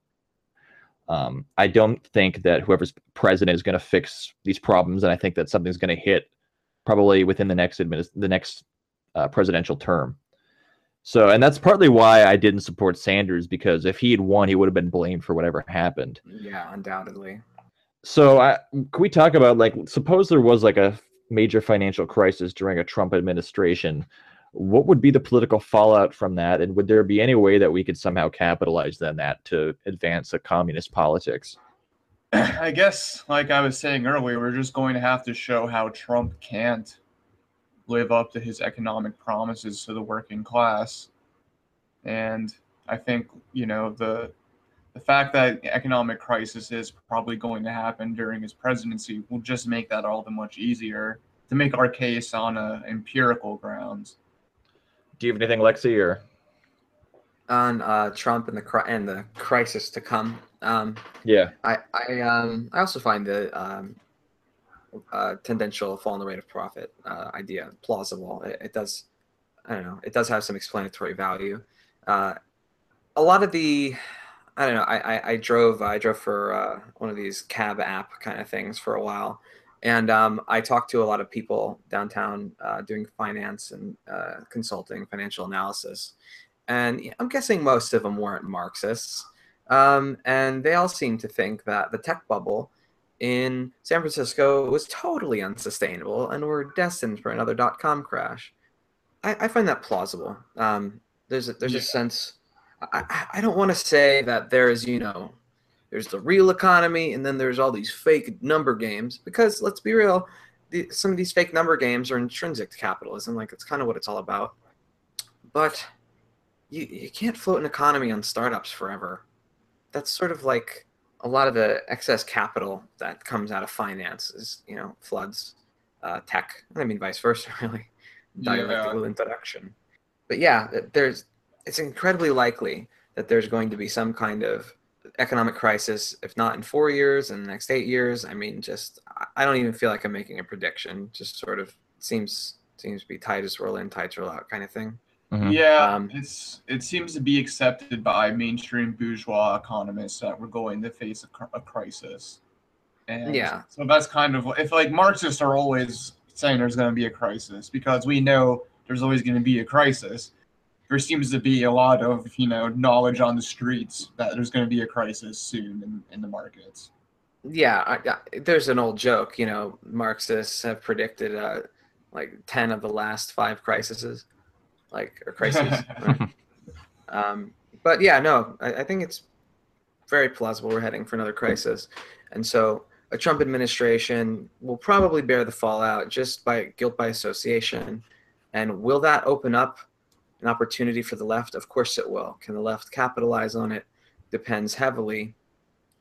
Um, I don't think that whoever's president is going to fix these problems, and I think that something's going to hit probably within the next administ- the next uh, presidential term. So, and that's partly why I didn't support Sanders because if he had won, he would have been blamed for whatever happened. Yeah, undoubtedly. So, I, can we talk about like suppose there was like a major financial crisis during a Trump administration? what would be the political fallout from that and would there be any way that we could somehow capitalize on that to advance a communist politics i guess like i was saying earlier we're just going to have to show how trump can't live up to his economic promises to the working class. And i think you know the the fact that economic crisis is probably going to happen during his presidency will just make that all the much easier to make our case on a empirical grounds. Do you have anything, Lexi, or? On uh, Trump and the and the crisis to come? Um, yeah, I I um I also find the um, uh, tendential fall in the rate of profit uh, idea plausible. It, it, does, I don't know, it does have some explanatory value. Uh, a lot of the, I don't know, I I, I drove I drove for uh, one of these cab app kind of things for a while, and um, I talked to a lot of people downtown uh, doing finance and uh, consulting, financial analysis. And I'm guessing most of them weren't Marxists. Um, and they all seemed to think that the tech bubble in San Francisco was totally unsustainable and were destined for another dot com crash. I, I find that plausible. Um, there's a, there's yeah. a sense. I, I don't want to say that there is, you know, there's the real economy, and then there's all these fake number games. Because let's be real, the, some of these fake number games are intrinsic to capitalism. Like it's kind of what it's all about. But you you can't float an economy on startups forever. That's sort of like a lot of the excess capital that comes out of finance is you know floods uh, tech. I mean vice versa, really. Dialectical yeah. introduction. But yeah, there's it's incredibly likely that there's going to be some kind of economic crisis, if not in four years, in the next eight years. I mean, just I don't even feel like I'm making a prediction. Just sort of seems seems to be tight as roll in, tight roll out kind of thing. Mm-hmm. Yeah, um, it's it seems to be accepted by mainstream bourgeois economists that we're going to face a, a crisis. And yeah. So that's kind of if like Marxists are always saying there's going to be a crisis because we know there's always going to be a crisis there seems to be a lot of you know knowledge on the streets that there's going to be a crisis soon in, in the markets yeah I, I, there's an old joke you know marxists have predicted uh, like 10 of the last five crises like or crises um, but yeah no I, I think it's very plausible we're heading for another crisis and so a trump administration will probably bear the fallout just by guilt by association and will that open up an opportunity for the left? Of course it will. Can the left capitalize on it? Depends heavily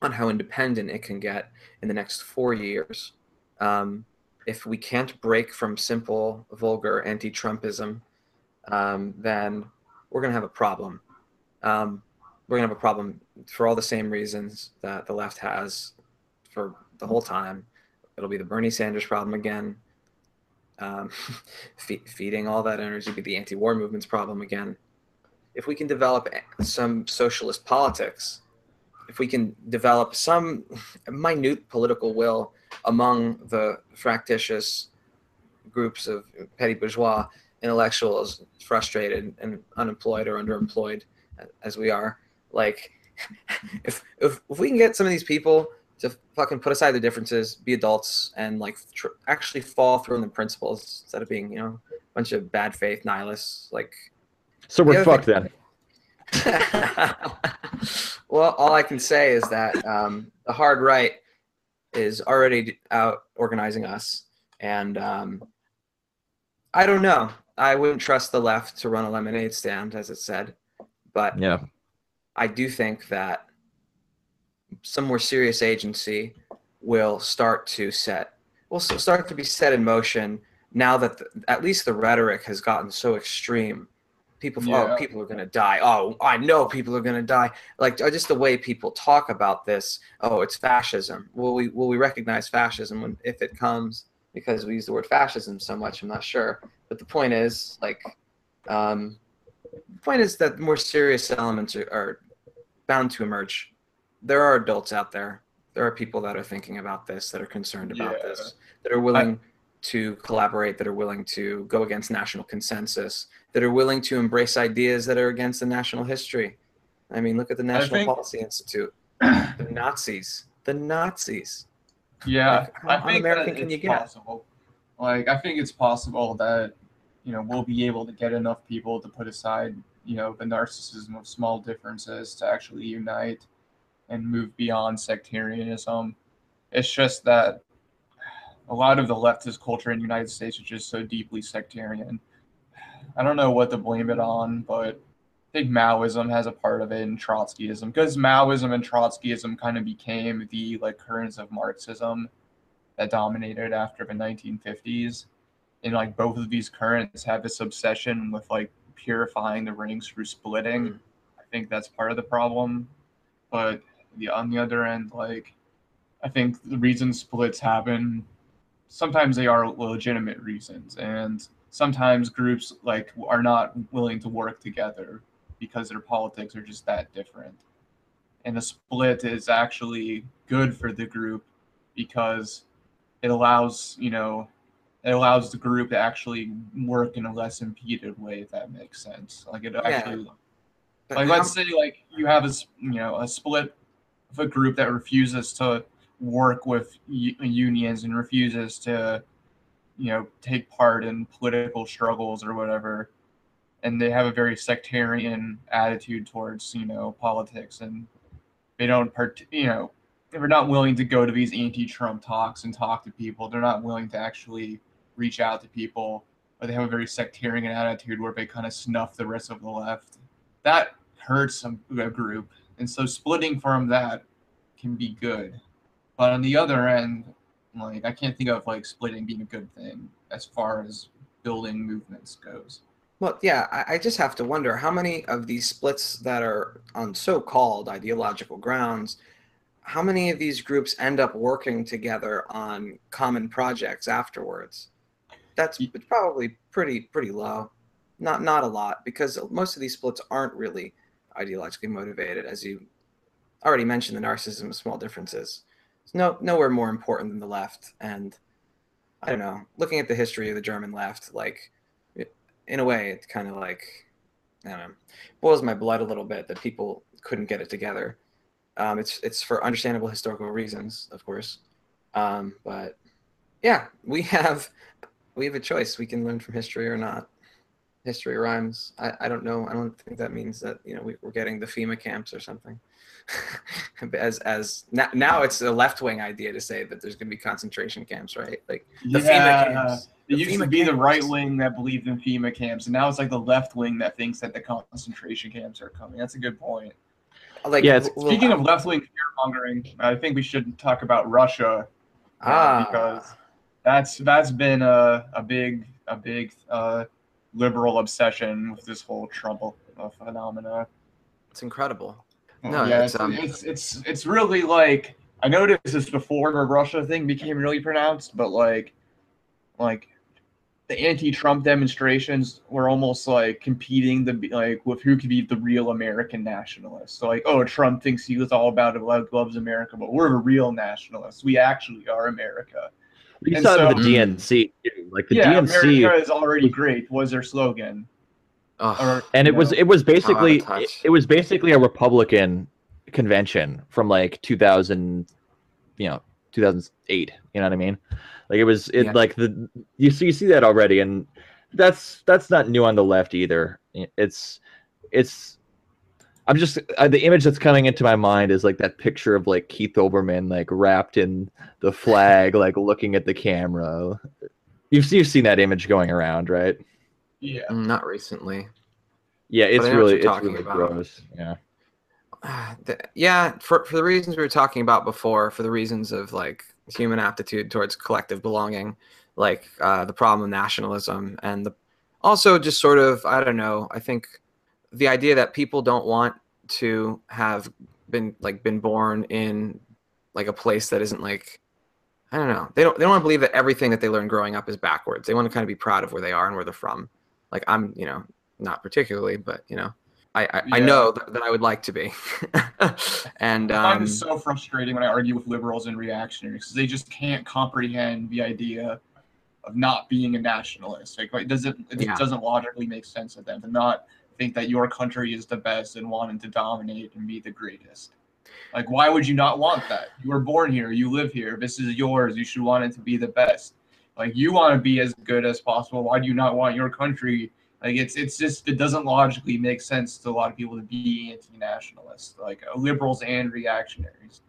on how independent it can get in the next four years. Um, if we can't break from simple, vulgar anti Trumpism, um, then we're going to have a problem. Um, we're going to have a problem for all the same reasons that the left has for the whole time. It'll be the Bernie Sanders problem again um, feeding all that energy to the anti-war movement's problem again. If we can develop some socialist politics, if we can develop some minute political will among the fractious groups of petty bourgeois intellectuals, frustrated and unemployed or underemployed, as we are, like if if, if we can get some of these people to fucking put aside the differences, be adults, and like tr- actually fall through on the principles instead of being, you know, a bunch of bad faith nihilists. Like, so we're fucked thing, then. well, all I can say is that um, the hard right is already out organizing us, and um, I don't know. I wouldn't trust the left to run a lemonade stand, as it said, but Yeah. I do think that some more serious agency will start to set will start to be set in motion now that the, at least the rhetoric has gotten so extreme. People, oh, Yeah. oh, people are going to die. Oh, I know people are going to die. Like just the way people talk about this. Oh, it's fascism. Will we will we recognize fascism when if it comes? Because we use the word fascism so much, I'm not sure. But the point is, like, um, the point is that more serious elements are, are bound to emerge. There are adults out there. There are people that are thinking about this, that are concerned about Yeah. this, that are willing to collaborate, that are willing to go against national consensus, that are willing to embrace ideas that are against the national history. I mean, look at the National think- Policy Institute. the Nazis. The Nazis. Yeah, Like, how I think un-American that can you get? possible. Like, I think it's possible that you know we'll be able to get enough people to put aside you know the narcissism of small differences to actually unite and move beyond sectarianism. It's just that a lot of the leftist culture in the United States is just so deeply sectarian. I don't know what to blame it on, but I think Maoism has a part of it and Trotskyism because Maoism and Trotskyism kind of became the like currents of Marxism that dominated after the 1950s. And like both of these currents have this obsession with like purifying the rings through splitting. Mm. I think that's part of the problem. But the on the other end, like I think the reason splits happen sometimes they are legitimate reasons and sometimes groups like are not willing to work together because their politics are just that different and a split is actually good for the group because it allows you know it allows the group to actually work in a less impeded way if that makes sense. Like it actually But like how- let's say like you have a you know a split of a group that refuses to work with u- unions and refuses to you know take part in political struggles or whatever and they have a very sectarian attitude towards you know politics and they don't part you know they're not willing to go to these anti-trump talks and talk to people. They're not willing to actually reach out to people but they have a very sectarian attitude where they kind of snuff the rest of the left. That hurts a, a group and so splitting from that can be good. But on the other end like i can't think of like splitting being a good thing as far as building movements goes. Well, yeah, I, I just have to wonder how many of these splits that are on so-called ideological grounds, how many of these groups end up working together on common projects afterwards? That's probably pretty pretty low. Not not a lot because most of these splits aren't really ideologically motivated, as you already mentioned. The narcissism of small differences. It's no nowhere more important than the left, and I don't know. Looking at the history of the German left, like in a way, it's kind of like I don't know, boils my blood a little bit that people couldn't get it together. Um, it's it's for understandable historical reasons, of course, um, but yeah, we have we have a choice. We can learn from history or not. History rhymes. I, I don't know. I don't think that means that you know we, we're getting the FEMA camps or something. as as now, now it's a left wing idea to say that there's going to be concentration camps, right? Like the FEMA camps. It The used to FEMA be the right wing that believed in FEMA camps, and now it's like the left wing that thinks that the concentration camps are coming. That's a good point. Like Yeah, Speaking of left wing fear mongering, I think we should talk about Russia uh, ah, because that's that's been a, a big a big uh, liberal obsession with this whole Trump uh, phenomena. it's incredible. No, yeah, it's, it's, um, it's it's it's really like I noticed this before the Russia thing became really pronounced, but like like the anti-Trump demonstrations were almost like competing the like with who could be the real American nationalist. So like, oh, Trump thinks he was all about it, love- loves America, but we're the real nationalists. We actually are America. You And saw so- the DNC, too. like the yeah, DNC, America is already great. Was their slogan? Ugh. Or, and you it was it was basically it, it was basically a Republican convention from like 2000, you know, 2008. You know what I mean? Like it was it Yeah. like the you see you see that already, and that's that's not new on the left either. It's it's I'm just uh, the image that's coming into my mind is like that picture of like Keith Olbermann like wrapped in the flag, like looking at the camera. You've you've seen that image going around, right? Yeah. Mm, Not recently. Yeah, it's I know what really it's really about. gross. Yeah. The- yeah, for for the reasons we were talking about before, for the reasons of like human aptitude towards collective belonging, like uh, the problem of nationalism, and the also just sort of I don't know. I think the idea that people don't want to have been like been born in like a place that isn't like I don't know. They don't they don't want to believe that everything that they learn growing up is backwards. They want to kind of be proud of where they are and where they're from. Like I'm, you know, not particularly, but you know, I I, I know that, that I would like to be. and I find um, so frustrating when I argue with liberals and reactionaries because they just can't comprehend the idea of not being a nationalist. Like, it doesn't it Yeah. doesn't logically make sense to them to not think that your country is the best and wanting to dominate and be the greatest. Like, why would you not want that? You were born here, you live here. This is yours. You should want it to be the best. Like, you want to be as good as possible. Why do you not want your country? Like, it's it's just it doesn't logically make sense to a lot of people to be anti-nationalist, like uh, liberals and reactionaries.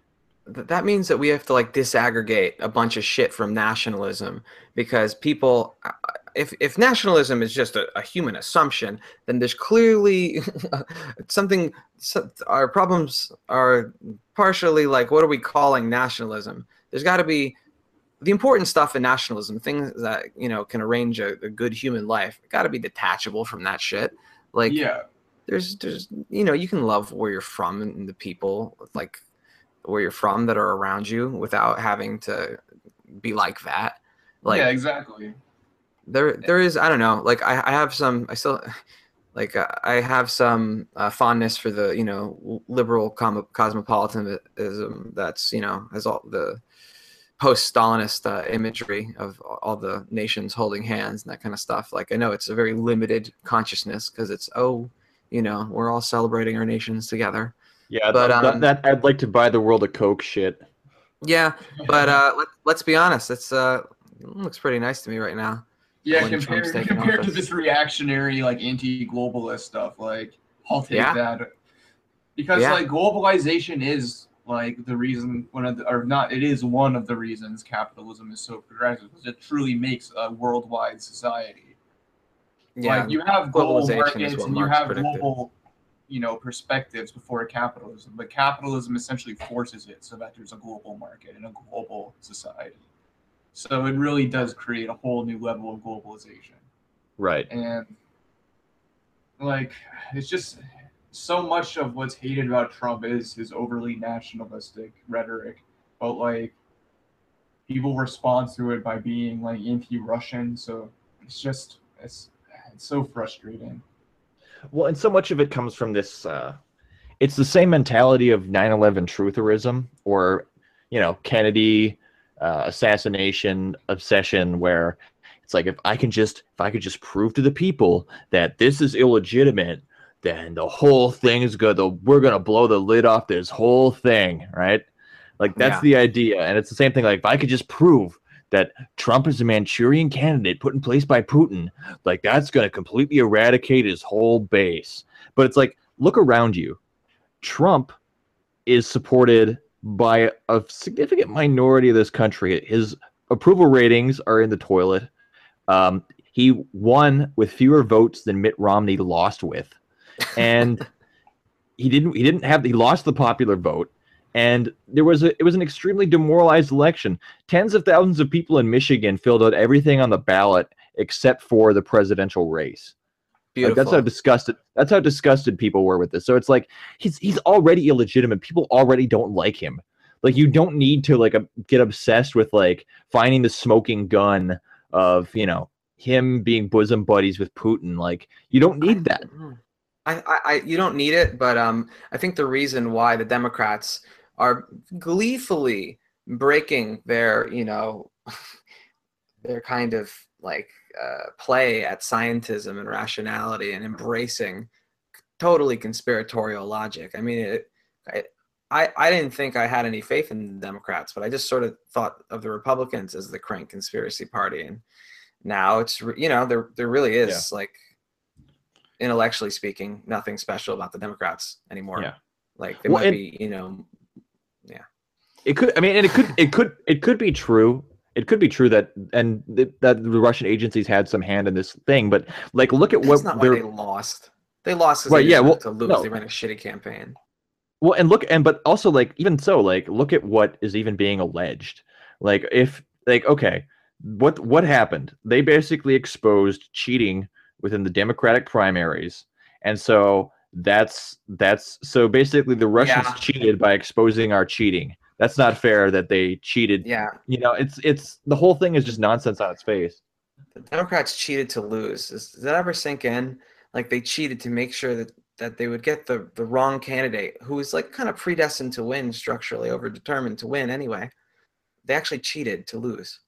th- that means that we have to like disaggregate a bunch of shit from nationalism because people uh, if if nationalism is just a, a human assumption then there's clearly something so, our problems are partially like what are we calling nationalism there's got to be the important stuff in nationalism things that you know can arrange a, a good human life got to be detachable from that shit. Like yeah, there's there's you know you can love where you're from and the people like where you're from that are around you without having to be like that. Like yeah, exactly. there there is i don't know like i, I have some i still like uh, i have some uh, fondness for the you know liberal com- cosmopolitanism that's you know has all the post-stalinist uh, imagery of all the nations holding hands and that kind of stuff like i know it's a very limited consciousness because it's oh you know we're all celebrating our nations together Yeah, But, that, um, that I'd like to buy the world a Coke shit. yeah but uh let, let's be honest it's uh it looks pretty nice to me right now yeah, when compared compared to this reactionary, like anti-globalist stuff, like I'll take Yeah. that because Yeah. like globalization is like the reason one of the or not it is one of the reasons capitalism is so progressive because it truly makes a worldwide society. yeah Like you have global markets and you have predicted. global, you know, perspectives before capitalism. But capitalism essentially forces it so that there's a global market and a global society. So it really does create a whole new level of globalization. Right. And like it's just so much of what's hated about Trump is his overly nationalistic rhetoric. But like people respond to it by being like anti-Russian. So it's just it's it's so frustrating. Well, and so much of it comes from this. Uh, it's the same mentality of 9/11 trutherism, or you know, Kennedy uh, assassination obsession, where it's like if I can just if I could just prove to the people that this is illegitimate, then the whole thing is good. The, we're gonna blow the lid off this whole thing, right? Like that's Yeah. the idea, and it's the same thing. Like if I could just prove that Trump is a Manchurian candidate put in place by Putin, like that's going to completely eradicate his whole base. But it's like, look around you. Trump is supported by a significant minority of this country. His approval ratings are in the toilet. Um, he won with fewer votes than Mitt Romney lost with, and he didn't. He didn't have. He lost the popular vote, and there was a. It was an extremely demoralized election. Tens of thousands of people in Michigan filled out everything on the ballot except for the presidential race. Like, that's how disgusted. That's how disgusted people were with this. So it's like he's he's already illegitimate. People already don't like him. Like you don't need to like get obsessed with like finding the smoking gun of you know him being bosom buddies with Putin. Like you don't need that. Mm. I, I, you don't need it, but um, I think the reason why the Democrats are gleefully breaking their, you know, their kind of like uh, play at scientism and rationality and embracing totally conspiratorial logic. I mean, it, I, I, I didn't think I had any faith in the Democrats, but I just sort of thought of the Republicans as the crank conspiracy party, and now it's you know there there really is like intellectually speaking, nothing special about the Democrats anymore. Yeah. Like they Well, might and- be, you know, yeah. It could. I mean, and it could. It could. It could be true. It could be true that and th- that the Russian agencies had some hand in this thing. But like, look at that's what not why they're. they lost. They lost Right, they yeah, yeah, well, to lose. no. They ran a shitty campaign. Well, and look, and but also like even so, like look at what is even being alleged. Like if like okay, what what happened? They basically exposed cheating within the Democratic primaries, and so that's that's so basically the Russians Yeah. cheated by exposing our cheating. That's not fair that they cheated. Yeah, You know, it's it's the whole thing is just nonsense on its face. the Democrats cheated to lose. Does, does that ever sink in? Like they cheated to make sure that that they would get the the wrong candidate who was like kind of predestined to win, structurally over determined to win anyway. They actually cheated to lose.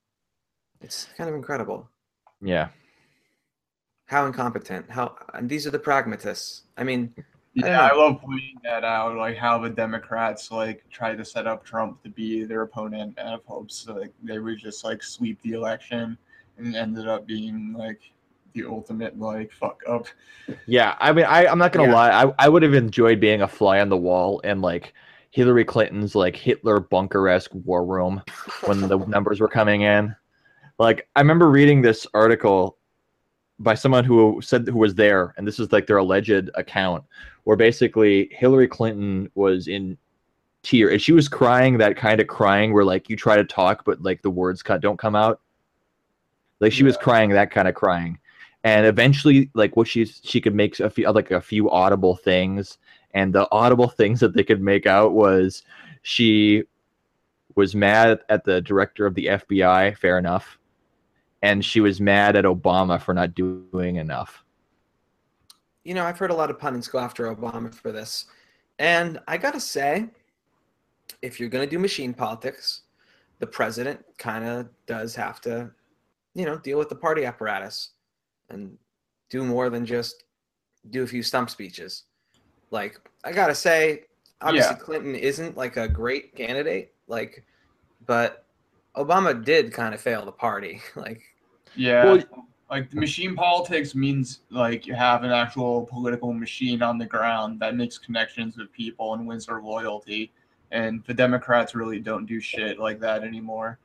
It's kind of incredible. Yeah. How incompetent. How and these are the pragmatists. I mean, Yeah, I know. love pointing that out, like how the Democrats like tried to set up Trump to be their opponent out of hopes like they would just like sweep the election, and it ended up being like the ultimate like fuck up. Yeah, I mean, I, I'm not gonna Yeah. lie. I, I would have enjoyed being a fly on the wall in like Hillary Clinton's like Hitler bunker esque war room when the numbers were coming in. Like, I remember reading this article by someone who said who was there, and this is like their alleged account, where basically Hillary Clinton was in tear and she was crying that kind of crying where like you try to talk but like the words cut don't come out. Like she was crying that kind of crying and eventually like what she she could make a few like a few audible things and the audible things that they could make out was she was mad at the director of the FBI fair enough and she was mad at Obama for not doing enough you know, I've heard a lot of pundits go after Obama for this. And I got to say, if you're going to do machine politics, the president kind of does have to, you know, deal with the party apparatus and do more than just do a few stump speeches. Like, I got to say, obviously, Yeah. Clinton isn't like a great candidate, like, but Obama did kind of fail the party. like, Yeah. Well- like machine politics means like you have an actual political machine on the ground that makes connections with people and wins their loyalty. And the Democrats really don't do shit like that anymore.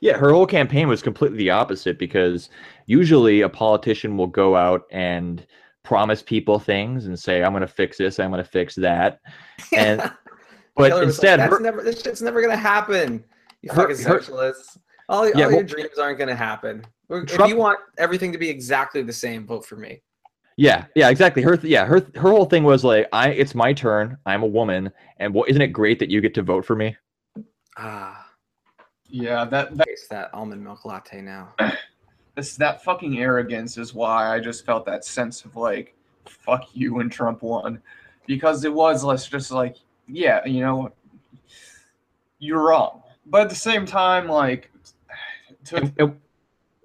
Yeah, her whole campaign was completely the opposite because usually a politician will go out and promise people things and say, I'm going to fix this, I'm going to fix that. And- But Hillary instead, like, her, never, this shit's never gonna happen. You Her- fucking her- socialists. All, Yeah, all well- your dreams aren't gonna happen. If you want everything to be exactly the same, vote for me. yeah, yeah, exactly. Her, yeah, her, her whole thing was like, I, it's my turn. I'm a woman, and what isn't it great that you get to vote for me? Ah, Yeah, that, that taste that almond milk latte now. this that fucking arrogance is why I just felt that sense of like, fuck you when Trump won, because it was less just like, yeah, you know, you're wrong, but at the same time, like, to, And, and,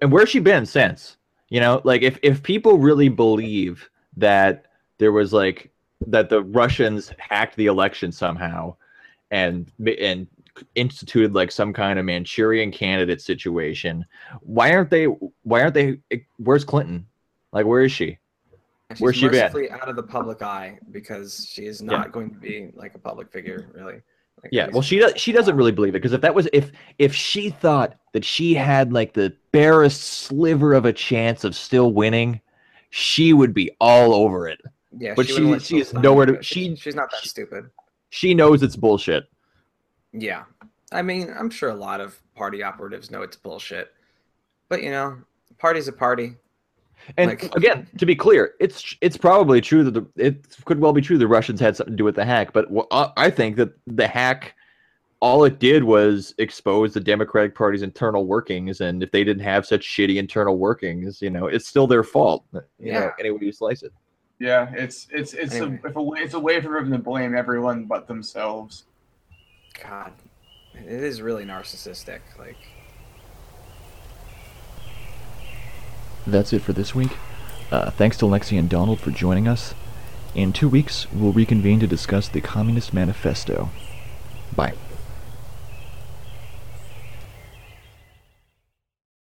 and where's she been since? You know, like if if people really believe that there was like that the Russians hacked the election somehow, and and instituted like some kind of Manchurian candidate situation, why aren't they? Why aren't they? Where's Clinton? Like, where is she? She's Where's she been? out of the public eye because she is not going to be like a public figure, really. Like, Yeah, well, she does. She doesn't really believe it because if that was if if she thought that she had like the barest sliver of a chance of still winning, she would be all over it. yeah, but would've she- she is nowhere to- she- she's not that she- stupid. She knows it's bullshit. Yeah. I mean, I'm sure a lot of party operatives know it's bullshit. But, you know, party's a party. And Like- again, to be clear, it's it's probably true that the it could well be true the Russians had something to do with the hack. But I uh, I think that the hack, all it did was expose the Democratic Party's internal workings, and if they didn't have such shitty internal workings, you know, it's still their fault. You Yeah. know, any way you slice it. yeah, it's it's it's Anyway. a it's a way it's a way for them to blame everyone but themselves. God, it is really narcissistic. Like, That's it for this week. Uh, thanks to Lexi and Donald for joining us. In two weeks, we'll reconvene to discuss the Communist Manifesto. Bye.